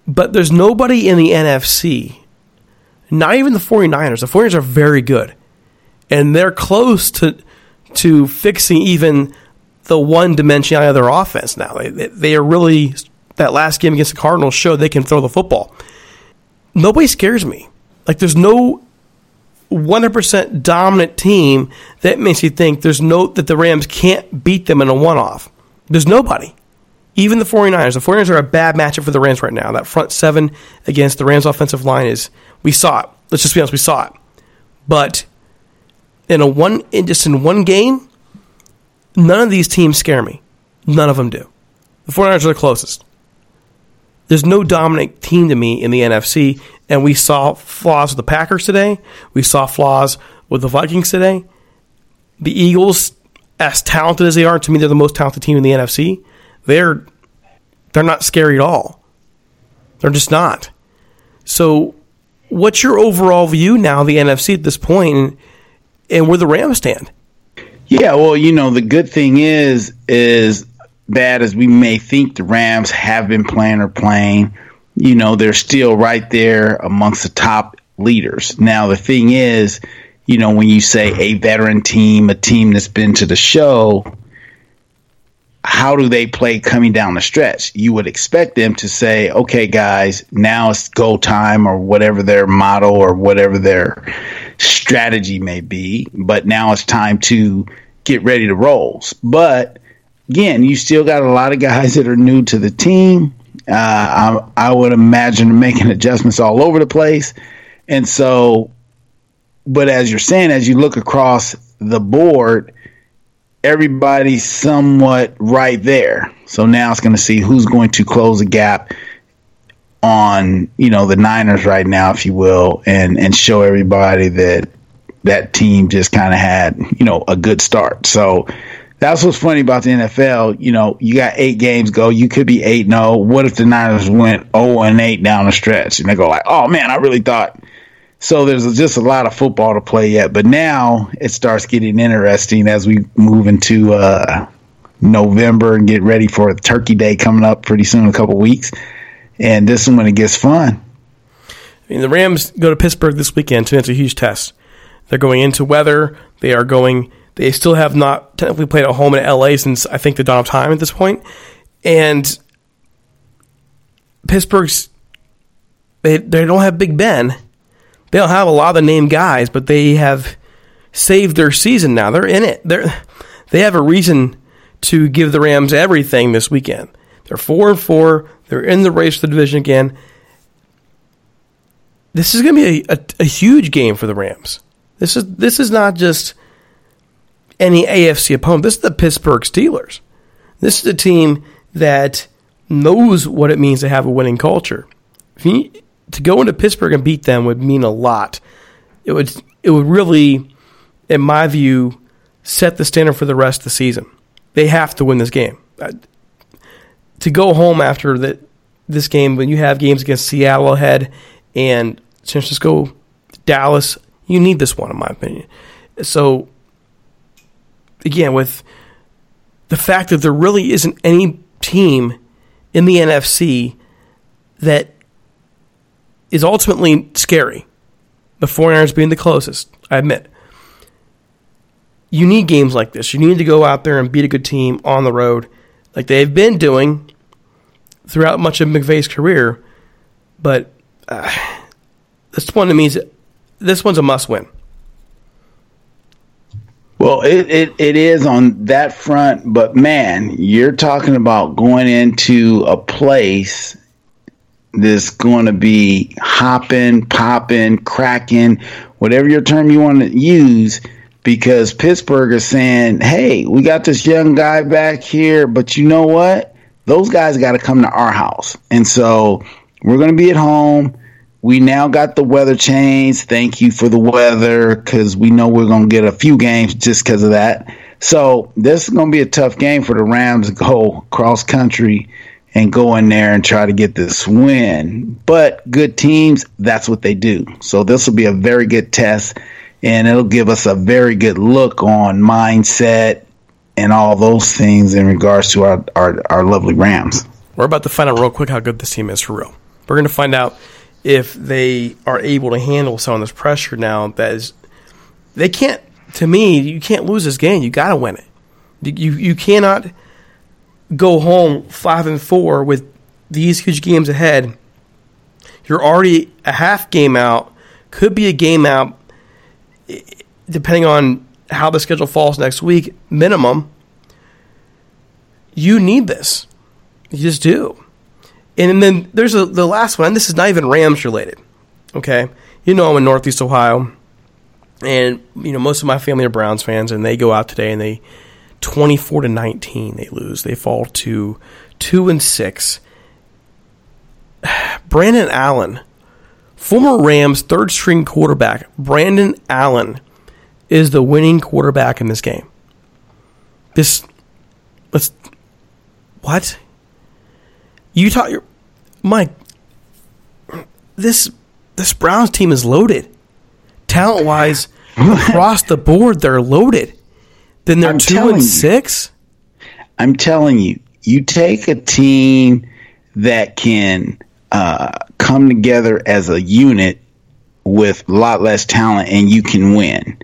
But there's nobody in the NFC, not even the 49ers. The 49ers are very good. And they're close to to fixing even the one dimensionality of their offense now. They, they are really, that last game against the Cardinals showed they can throw the football. Nobody scares me. Like, there's no 100% dominant team that makes you think there's no, that the Rams can't beat them in a one off. There's nobody. Even the 49ers. The 49ers are a bad matchup for the Rams right now. That front seven against the Rams offensive line is, we saw it. Let's just be honest, we saw it. But in a one, in just in one game, None of these teams scare me. None of them do. The 49ers are the closest. There's no dominant team to me in the NFC, and we saw flaws with the Packers today. We saw flaws with the Vikings today. The Eagles, as talented as they are, to me they're the most talented team in the NFC. They're they're not scary at all. They're just not. So, what's your overall view now of the NFC at this point, and, and where the Rams stand? Yeah, well, you know, the good thing is, is bad as we may think the Rams have been playing or playing, you know, they're still right there amongst the top leaders. Now, the thing is, you know, when you say a veteran team, a team that's been to the show, how do they play coming down the stretch? You would expect them to say, okay, guys, now it's go time or whatever their motto or whatever their strategy may be. But now it's time to get ready to roll. But again, you still got a lot of guys that are new to the team. Uh, I, I would imagine making adjustments all over the place. And so, but as you're saying, as you look across the board, everybody's somewhat right there. So now it's going to see who's going to close the gap on you know the Niners right now, if you will, and and show everybody that that team just kind of had you know a good start. So that's what's funny about the NFL. You know, you got eight games go. You could be eight no. What if the Niners went zero and eight down the stretch, and they go like, oh man, I really thought. So there's just a lot of football to play yet, but now it starts getting interesting as we move into uh, November and get ready for Turkey Day coming up pretty soon, a couple weeks and this is when it gets fun. I mean, the Rams go to Pittsburgh this weekend, so it's a huge test. They're going into weather. They are going. They still have not technically played at home in LA since I think the dawn of time at this point. and Pittsburgh's they they don't have Big Ben, They don't have a lot of the name guys, but they have saved their season now. They're in it. They're they have a reason to give the Rams everything this weekend. They're four and four. They're in the race for the division again. This is going to be a, a, a huge game for the Rams. This is this is not just any AFC opponent. This is the Pittsburgh Steelers. This is a team that knows what it means to have a winning culture. You, to go into Pittsburgh and beat them would mean a lot. It would it would really, in my view, set the standard for the rest of the season. They have to win this game. To go home after that this game when you have games against Seattle ahead and San Francisco, Dallas, you need this one in my opinion. So again, with the fact that there really isn't any team in the NFC that is ultimately scary. The 49ers being the closest, I admit. You need games like this. You need to go out there and beat a good team on the road, like they've been doing throughout much of McVay's career. But uh, this one to me is this one's a must win. Well, it, it, it is on that front, but man, you're talking about going into a place that's going to be hopping, popping, cracking, whatever your term you want to use, because Pittsburgh is saying, hey, we got this young guy back here, but you know what? Those guys got to come to our house. And so we're going to be at home we now got the weather change. Thank you for the weather because we know we're going to get a few games just because of that. So this is going to be a tough game for the Rams to go cross country and go in there and try to get this win. But good teams, that's what they do. So this will be a very good test and it'll give us a very good look on mindset and all those things in regards to our, our, our lovely Rams. We're about to find out real quick how good this team is for real. We're going to find out if they are able to handle some of this pressure now that is they can't to me you can't lose this game. You got to win it. You you cannot go home 5 and 4 with these huge games ahead. You're already a half game out could be a game out depending on how the schedule falls next week minimum. You need this. You just do and then there's a, the last one. This is not even Rams related. Okay, you know I'm in Northeast Ohio, and you know most of my family are Browns fans, and they go out today and they 24 to 19 they lose. They fall to two and six. Brandon Allen, former Rams third string quarterback, Brandon Allen is the winning quarterback in this game. This, let's, what? Talk, Mike. This this Browns team is loaded, talent wise, across the board. They're loaded. Then they're I'm two and you. six. I'm telling you, you take a team that can uh, come together as a unit with a lot less talent and you can win.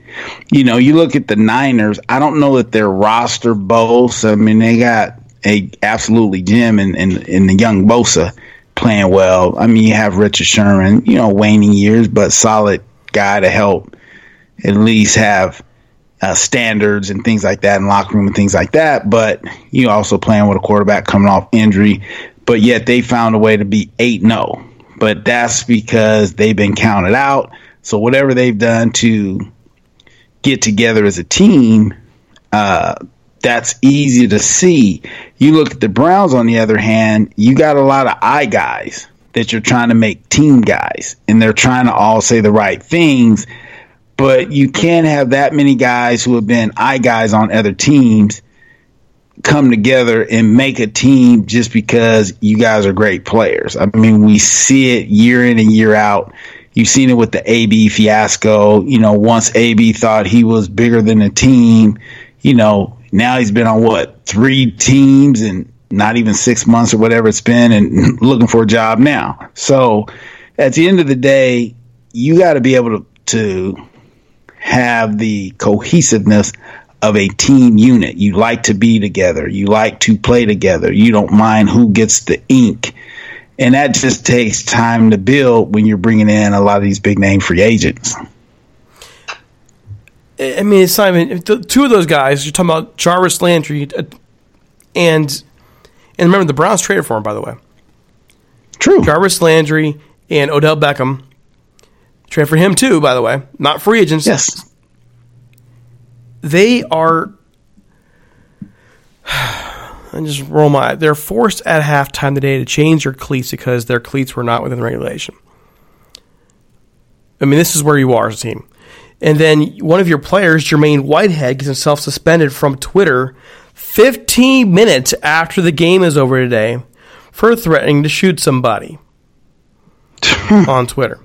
You know, you look at the Niners, I don't know that their roster boasts. I mean, they got a absolutely gem in, in, in the young Bosa playing well. I mean, you have Richard Sherman, you know, waning years, but solid guy to help at least have uh, standards and things like that in locker room and things like that. But you also playing with a quarterback coming off injury, but yet they found a way to be 8 0. But that's because they've been counted out. So whatever they've done to get together as a team, uh, that's easy to see. You look at the Browns, on the other hand, you got a lot of eye guys that you're trying to make team guys, and they're trying to all say the right things. But you can't have that many guys who have been eye guys on other teams come together and make a team just because you guys are great players. I mean, we see it year in and year out. You've seen it with the AB fiasco. You know, once AB thought he was bigger than the team, you know, now he's been on what three teams and not even six months or whatever it's been and looking for a job now. So at the end of the day, you got to be able to, to have the cohesiveness of a team unit. You like to be together. You like to play together. You don't mind who gets the ink. And that just takes time to build when you're bringing in a lot of these big name free agents. I mean, it's not even the, two of those guys. You're talking about Jarvis Landry, uh, and and remember the Browns traded for him, by the way. True. Jarvis Landry and Odell Beckham traded for him too, by the way. Not free agents. Yes. They are. I just roll my. They're forced at halftime today to change their cleats because their cleats were not within regulation. I mean, this is where you are as a team. And then one of your players, Jermaine Whitehead, gets himself suspended from Twitter 15 minutes after the game is over today for threatening to shoot somebody on Twitter.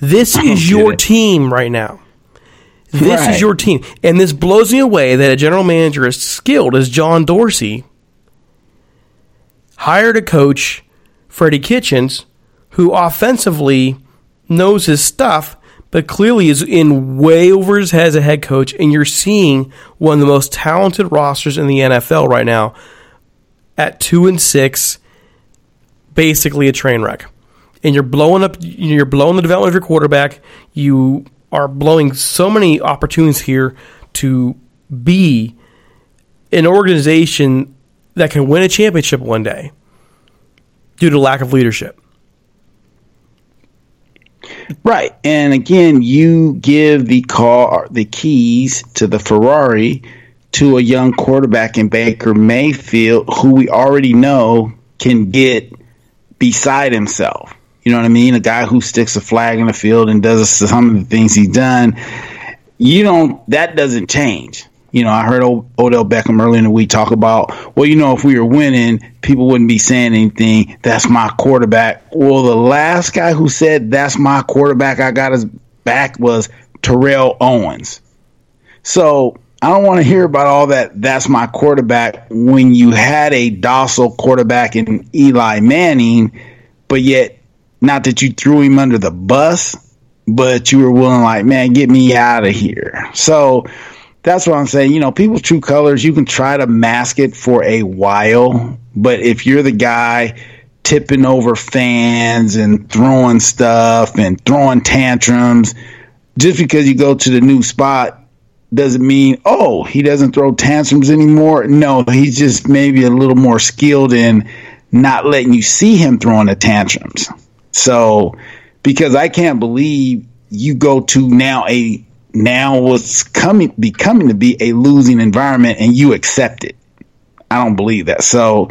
This is your it. team right now. This Right. is your team. And this blows me away that a general manager as skilled as John Dorsey hired a coach, Freddie Kitchens, who offensively knows his stuff, but clearly is in way over his head as a head coach. And you're seeing one of the most talented rosters in the NFL right now at two and six, basically a train wreck. And you're blowing up, you're blowing the development of your quarterback. You are blowing so many opportunities here to be an organization that can win a championship one day due to lack of leadership. Right. And again, you give the car the keys to the Ferrari to a young quarterback in Baker Mayfield who we already know can get beside himself. You know what I mean? A guy who sticks a flag in the field and does some of the things he's done. You don't that doesn't change. You know, I heard o- Odell Beckham earlier in the week talk about, well, you know, if we were winning, people wouldn't be saying anything. That's my quarterback. Well, the last guy who said that's my quarterback, I got his back was Terrell Owens. So I don't want to hear about all that. That's my quarterback when you had a docile quarterback in Eli Manning, but yet not that you threw him under the bus, but you were willing, like, man, get me out of here. So that's what I'm saying. You know, people's true colors, you can try to mask it for a while, but if you're the guy tipping over fans and throwing stuff and throwing tantrums, just because you go to the new spot doesn't mean oh he doesn't throw tantrums anymore. No, he's just maybe a little more skilled in not letting you see him throwing the tantrums. So because I can't believe you go to now a now what's coming becoming to be a losing environment and you accept it. I don't believe that. So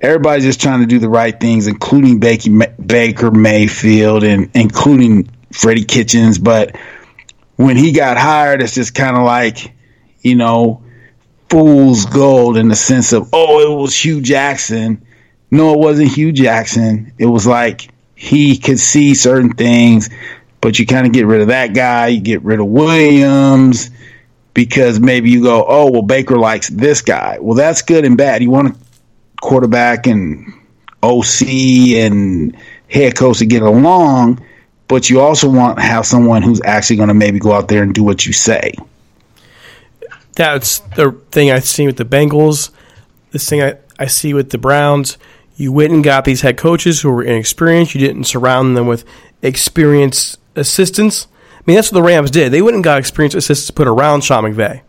everybody's just trying to do the right things, including Baker, Baker Mayfield and including Freddie Kitchens. But when he got hired, it's just kind of like, you know, fool's gold in the sense of, oh, it was Hue Jackson. No, it wasn't Hue Jackson. It was like he could see certain things, but you kind of get rid of that guy. You get rid of Williams because maybe you go, oh, well, Baker likes this guy. Well, that's good and bad. You want a quarterback and OC and head coach to get along, but you also want to have someone who's actually going to maybe go out there and do what you say. That's the thing I see with the Bengals. This thing I, I see with the Browns. You went and got these head coaches who were inexperienced. You didn't surround them with experienced assistants. I mean, that's what the Rams did. They went and got experienced assistants put around Sean McVay.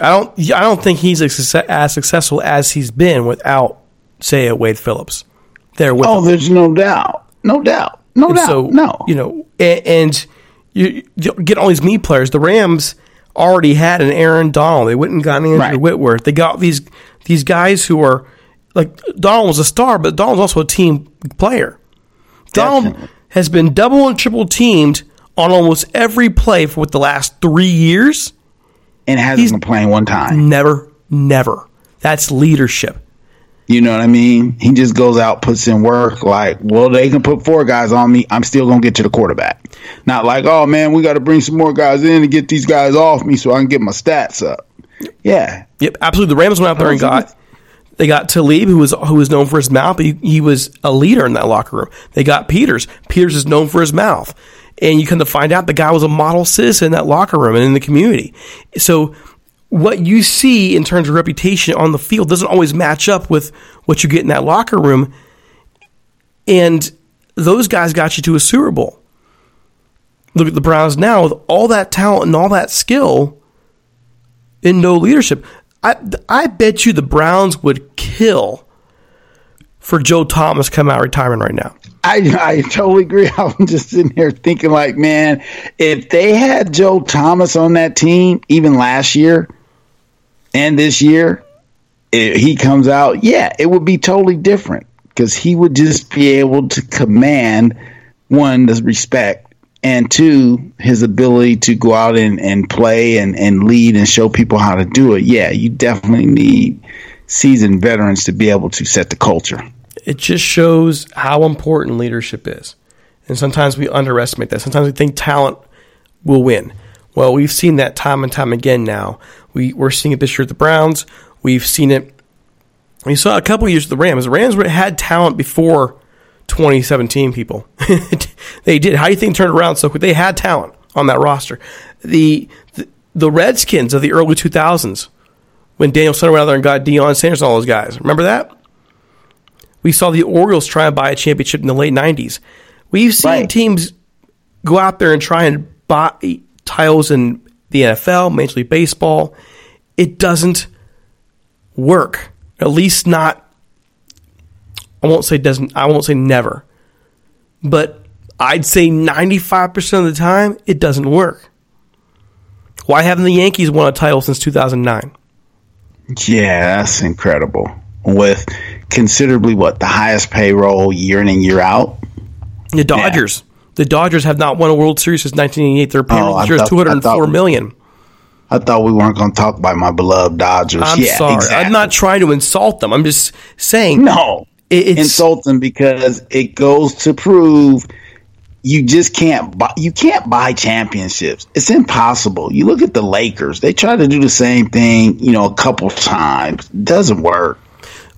I don't. I don't think he's as as successful as he's been without, say, a Wade Phillips. There with Oh, him. there's no doubt. No doubt. No And doubt. so no. you know, and, and you, you get all these me players. The Rams already had an Aaron Donald. They went and got an Andrew Right. Whitworth. They got these these guys who are like Donald was a star, but Donald's also a team player. Donald Definitely. Has been double and triple teamed on almost every play for what the last three years. and hasn't he's- complained one time. Never, never. That's leadership. You know what I mean? He just goes out, puts in work. Like, well, they can put four guys on me. I'm still gonna get to the quarterback. Not like, oh man, we got to bring some more guys in to get these guys off me so I can get my stats up. Yeah, Yep, absolutely. The Rams went out there and got they got Talib, who was who was known for his mouth, but he, he was a leader in that locker room. They got Peters. Peters is known for his mouth, and you come to find out the guy was a model citizen in that locker room and in the community. So what you see in terms of reputation on the field doesn't always match up with what you get in that locker room. And those guys got you to a Super Bowl. Look at the Browns now with all that talent and all that skill and no leadership. I, I bet you the Browns would kill for Joe Thomas come out retirement right now. I, I totally agree. I'm just sitting here thinking, like, man, if they had Joe Thomas on that team, even last year and this year, if he comes out, yeah, it would be totally different because he would just be able to command one, the respect, and two, his ability to go out and, and play and, and lead and show people how to do it. Yeah, you definitely need seasoned veterans to be able to set the culture. It just shows how important leadership is. And sometimes we underestimate that. Sometimes we think talent will win. Well, we've seen that time and time again now. We, we're seeing it this year at the Browns. We've seen it. We saw a couple years at the Rams. The Rams had talent before 2017 people. they did. How do you think it turned around so quick? They had talent on that roster. The, the, the Redskins of the early 2000s, when Daniel Snyder went out there and got Deion Sanders and all those guys. Remember that? We saw the Orioles try and buy a championship in the late 90s. We've seen Right. teams go out there and try and buy titles in the NFL, Major League Baseball. It doesn't work. At least not I won't say doesn't I won't say never. But I'd say 95% of the time it doesn't work. Why haven't the Yankees won a title since 2009? Yeah, that's incredible. With considerably what the highest payroll year in and year out. The Dodgers. The Dodgers have not won a World Series since 1988. Their payroll Oh, I this year is thought- I 204 thought- million. I thought we weren't going to talk about my beloved Dodgers. I'm yeah, sorry. exactly. I'm not trying to insult them. I'm just saying. No, it's insult them because it goes to prove you just can't buy you can't buy championships. It's impossible. You look at the Lakers; they try to do the same thing, you know, a couple times. Doesn't work.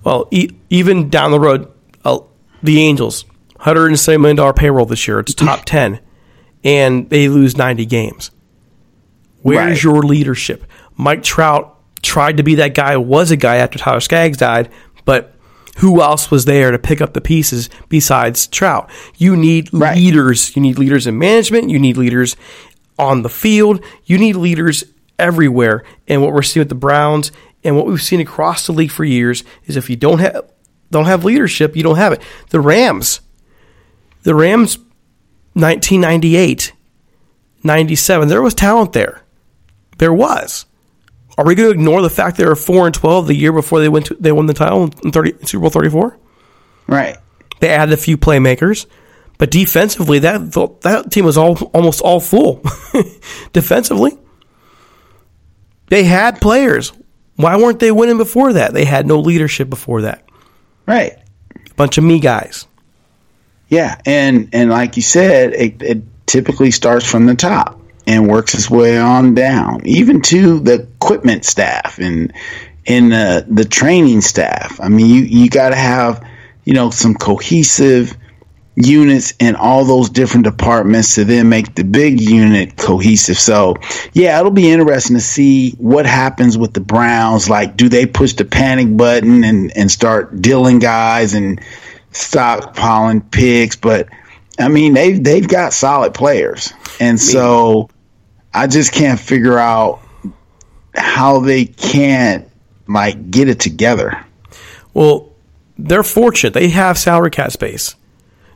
Well, e- even down the road, uh, the Angels, $170 million payroll this year. It's top 10, and they lose 90 games. Where's Right. your leadership? Mike Trout tried to be that guy, was a guy after Tyler Skaggs died, but who else was there to pick up the pieces besides Trout? You need Right. leaders. You need leaders in management. You need leaders on the field. You need leaders everywhere. And what we're seeing with the Browns and what we've seen across the league for years is if you don't have don't have leadership, you don't have it. The Rams, the Rams, 1998, 97, there was talent there. There was. Are we going to ignore the fact they were four and twelve the year before they went to they won the title in 30, Super Bowl thirty four? Right. They added a few playmakers, but defensively, that that team was all almost all full. defensively, they had players. Why weren't they winning before that? They had no leadership before that. Right. A bunch of me guys. Yeah, and and like you said, it, it typically starts from the top and works its way on down, even to the equipment staff and in the uh, the training staff. I mean, you you got to have you know some cohesive units in all those different departments to then make the big unit cohesive. So, yeah, it'll be interesting to see what happens with the Browns. Like, do they push the panic button and, and start dealing guys and stockpiling picks? But I mean, they've they've got solid players, and so I just can't figure out how they can't like get it together. Well, they're fortunate. They have salary cap space.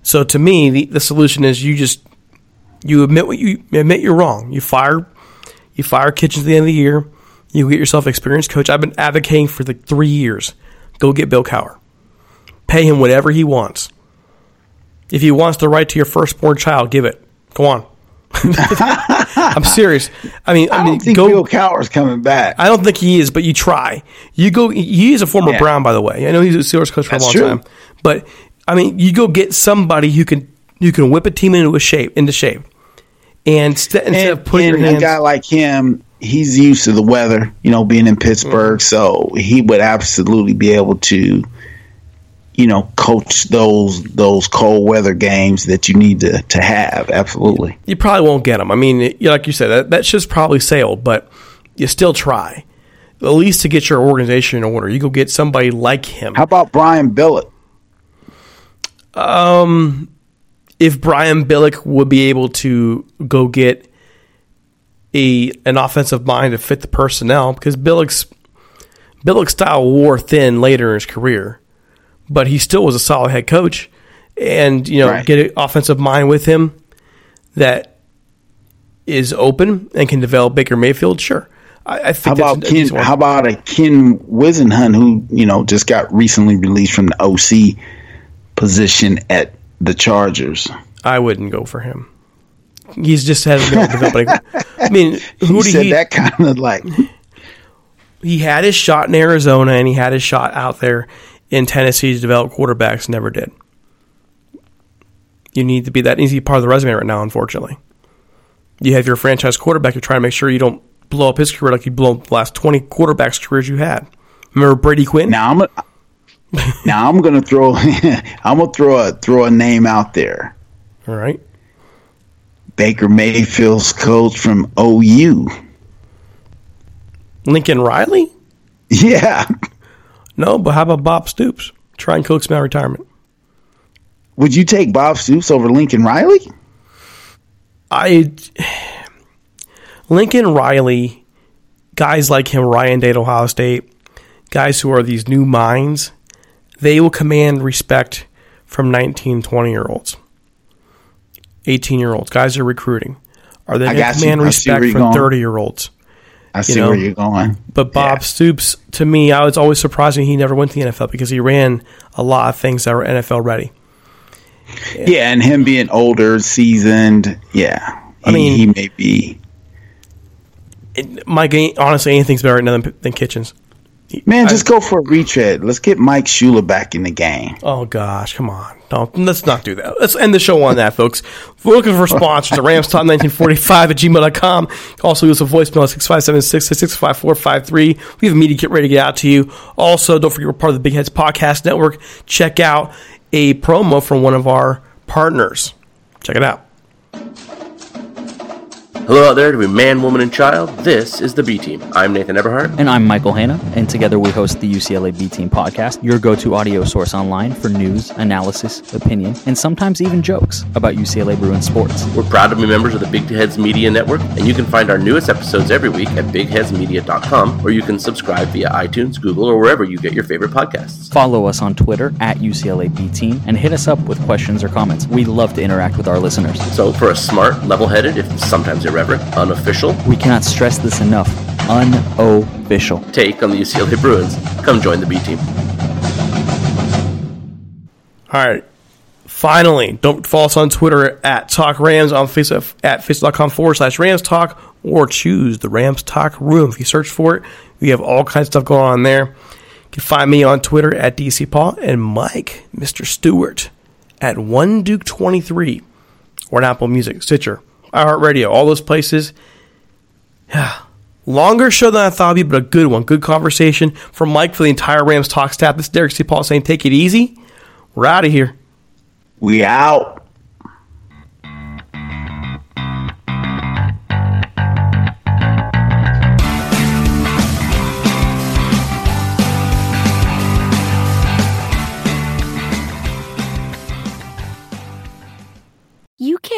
So to me, the, the solution is you just you admit what you admit you're wrong. You fire you fire Kitchens at the end of the year. You get yourself an experienced coach. I've been advocating for like three years. Go get Bill Cowher. Pay him whatever he wants. If he wants the right to your firstborn child, give it. Go on. I'm serious. I mean, I, I mean, don't think go. Bill Cowher's coming back. I don't think he is, but you try. You go. He is a former Yeah. Brown, by the way. I know he's a Steelers coach for That's a long true. time, but I mean, you go get somebody who can who can whip a team into a shape into shape, and st- instead of and, putting your and hands. a guy like him, he's used to the weather, you know, being in Pittsburgh, Mm-hmm. so he would absolutely be able to, you know, coach those those cold weather games that you need to to have. Absolutely. you probably won't get them. I mean, like you said, that that ship's probably sailed, but you still try. At least to get your organization in order, you go get somebody like him. How about Brian Billick? Um, if Brian Billick would be able to go get a an offensive mind to fit the personnel, because Billick's Billick's style wore thin later in his career, but he still was a solid head coach, and you know Right. get an offensive mind with him that is open and can develop Baker Mayfield. Sure, I, I How about Ken? How about a Ken Whisenhunt who you know just got recently released from the OC position at the Chargers? I wouldn't go for him. He's just hasn't been developing. I mean, who He said he? that kind of like he had his shot in Arizona and he had his shot out there in Tennessee to develop quarterbacks. Never did. You need to be that easy part of the resume right now. Unfortunately, you have your franchise quarterback. You're trying to make sure you don't blow up his career like you blew up the last twenty quarterbacks careers you had. Remember Brady Quinn? now I'm a, now I'm gonna throw I'm gonna throw a throw a name out there. All right. Baker Mayfield's coach from OU. Lincoln Riley? Yeah. No, but how about Bob Stoops? Try and coax him out retirement. Would you take Bob Stoops over Lincoln Riley? I Lincoln Riley, guys like him, Ryan Day at Ohio State, guys who are these new minds, they will command respect from 19, 20 year olds, 18 year olds. Guys are recruiting. Are they going to command I see where respect from 30 year olds? I see know, where you're going. But Bob Stoops, to me, I was always surprising he never went to the NFL because he ran a lot of things that were NFL ready. Yeah, and him being older, seasoned, yeah. I mean- he may be Mike, ain't- honestly, anything's better than, than Kitchens. Man, just go for a retread. Let's get Mike Shula back in the game. Oh gosh, come on. Don't let's not do that. Let's end the show on that, folks. We're looking for sponsors at ramstop1945 at gmail.com. Also leave us a voicemail at 6576-65453. We have a media get ready to get out to you. Also, don't forget we're part of the Big Heads Podcast Network. Check out a promo from one of our partners. Check it out. Hello out there to a man, woman, and child. This is the B Team. I'm Nathan Eberhart. And I'm Michael Hanna, and together we host the UCLA B Team podcast, your go to audio source online for news, analysis, opinion, and sometimes even jokes about UCLA Bruins sports. We're proud to be members of the Big Heads Media Network, and you can find our newest episodes every week at bigheadsmedia.com, or you can subscribe via iTunes, Google, or wherever you get your favorite podcasts. Follow us on Twitter at UCLA B Team and hit us up with questions or comments. We love to interact with our listeners. So, for a smart, level headed, if sometimes irreverent, unofficial We cannot stress this enough unofficial. take on the UCLA Bruins, come join the B Team. All right. Finally, don't follow us on Twitter at Talk Rams, on Facebook at facebook.com forward slash Rams Talk, or choose the Rams Talk Room. If you search for it, we have all kinds of stuff going on there. You can find me on Twitter at DC Paul and Mike, Mr. Stewart, at One Duke 23 or on Apple Music, Stitcher, iHeartRadio, all those places. Yeah. Longer show than I thought it'd be, but a good one. Good conversation from Mike for the entire Rams Talk staff. This is Derek Ciapala saying, take it easy. We're out of here. We out.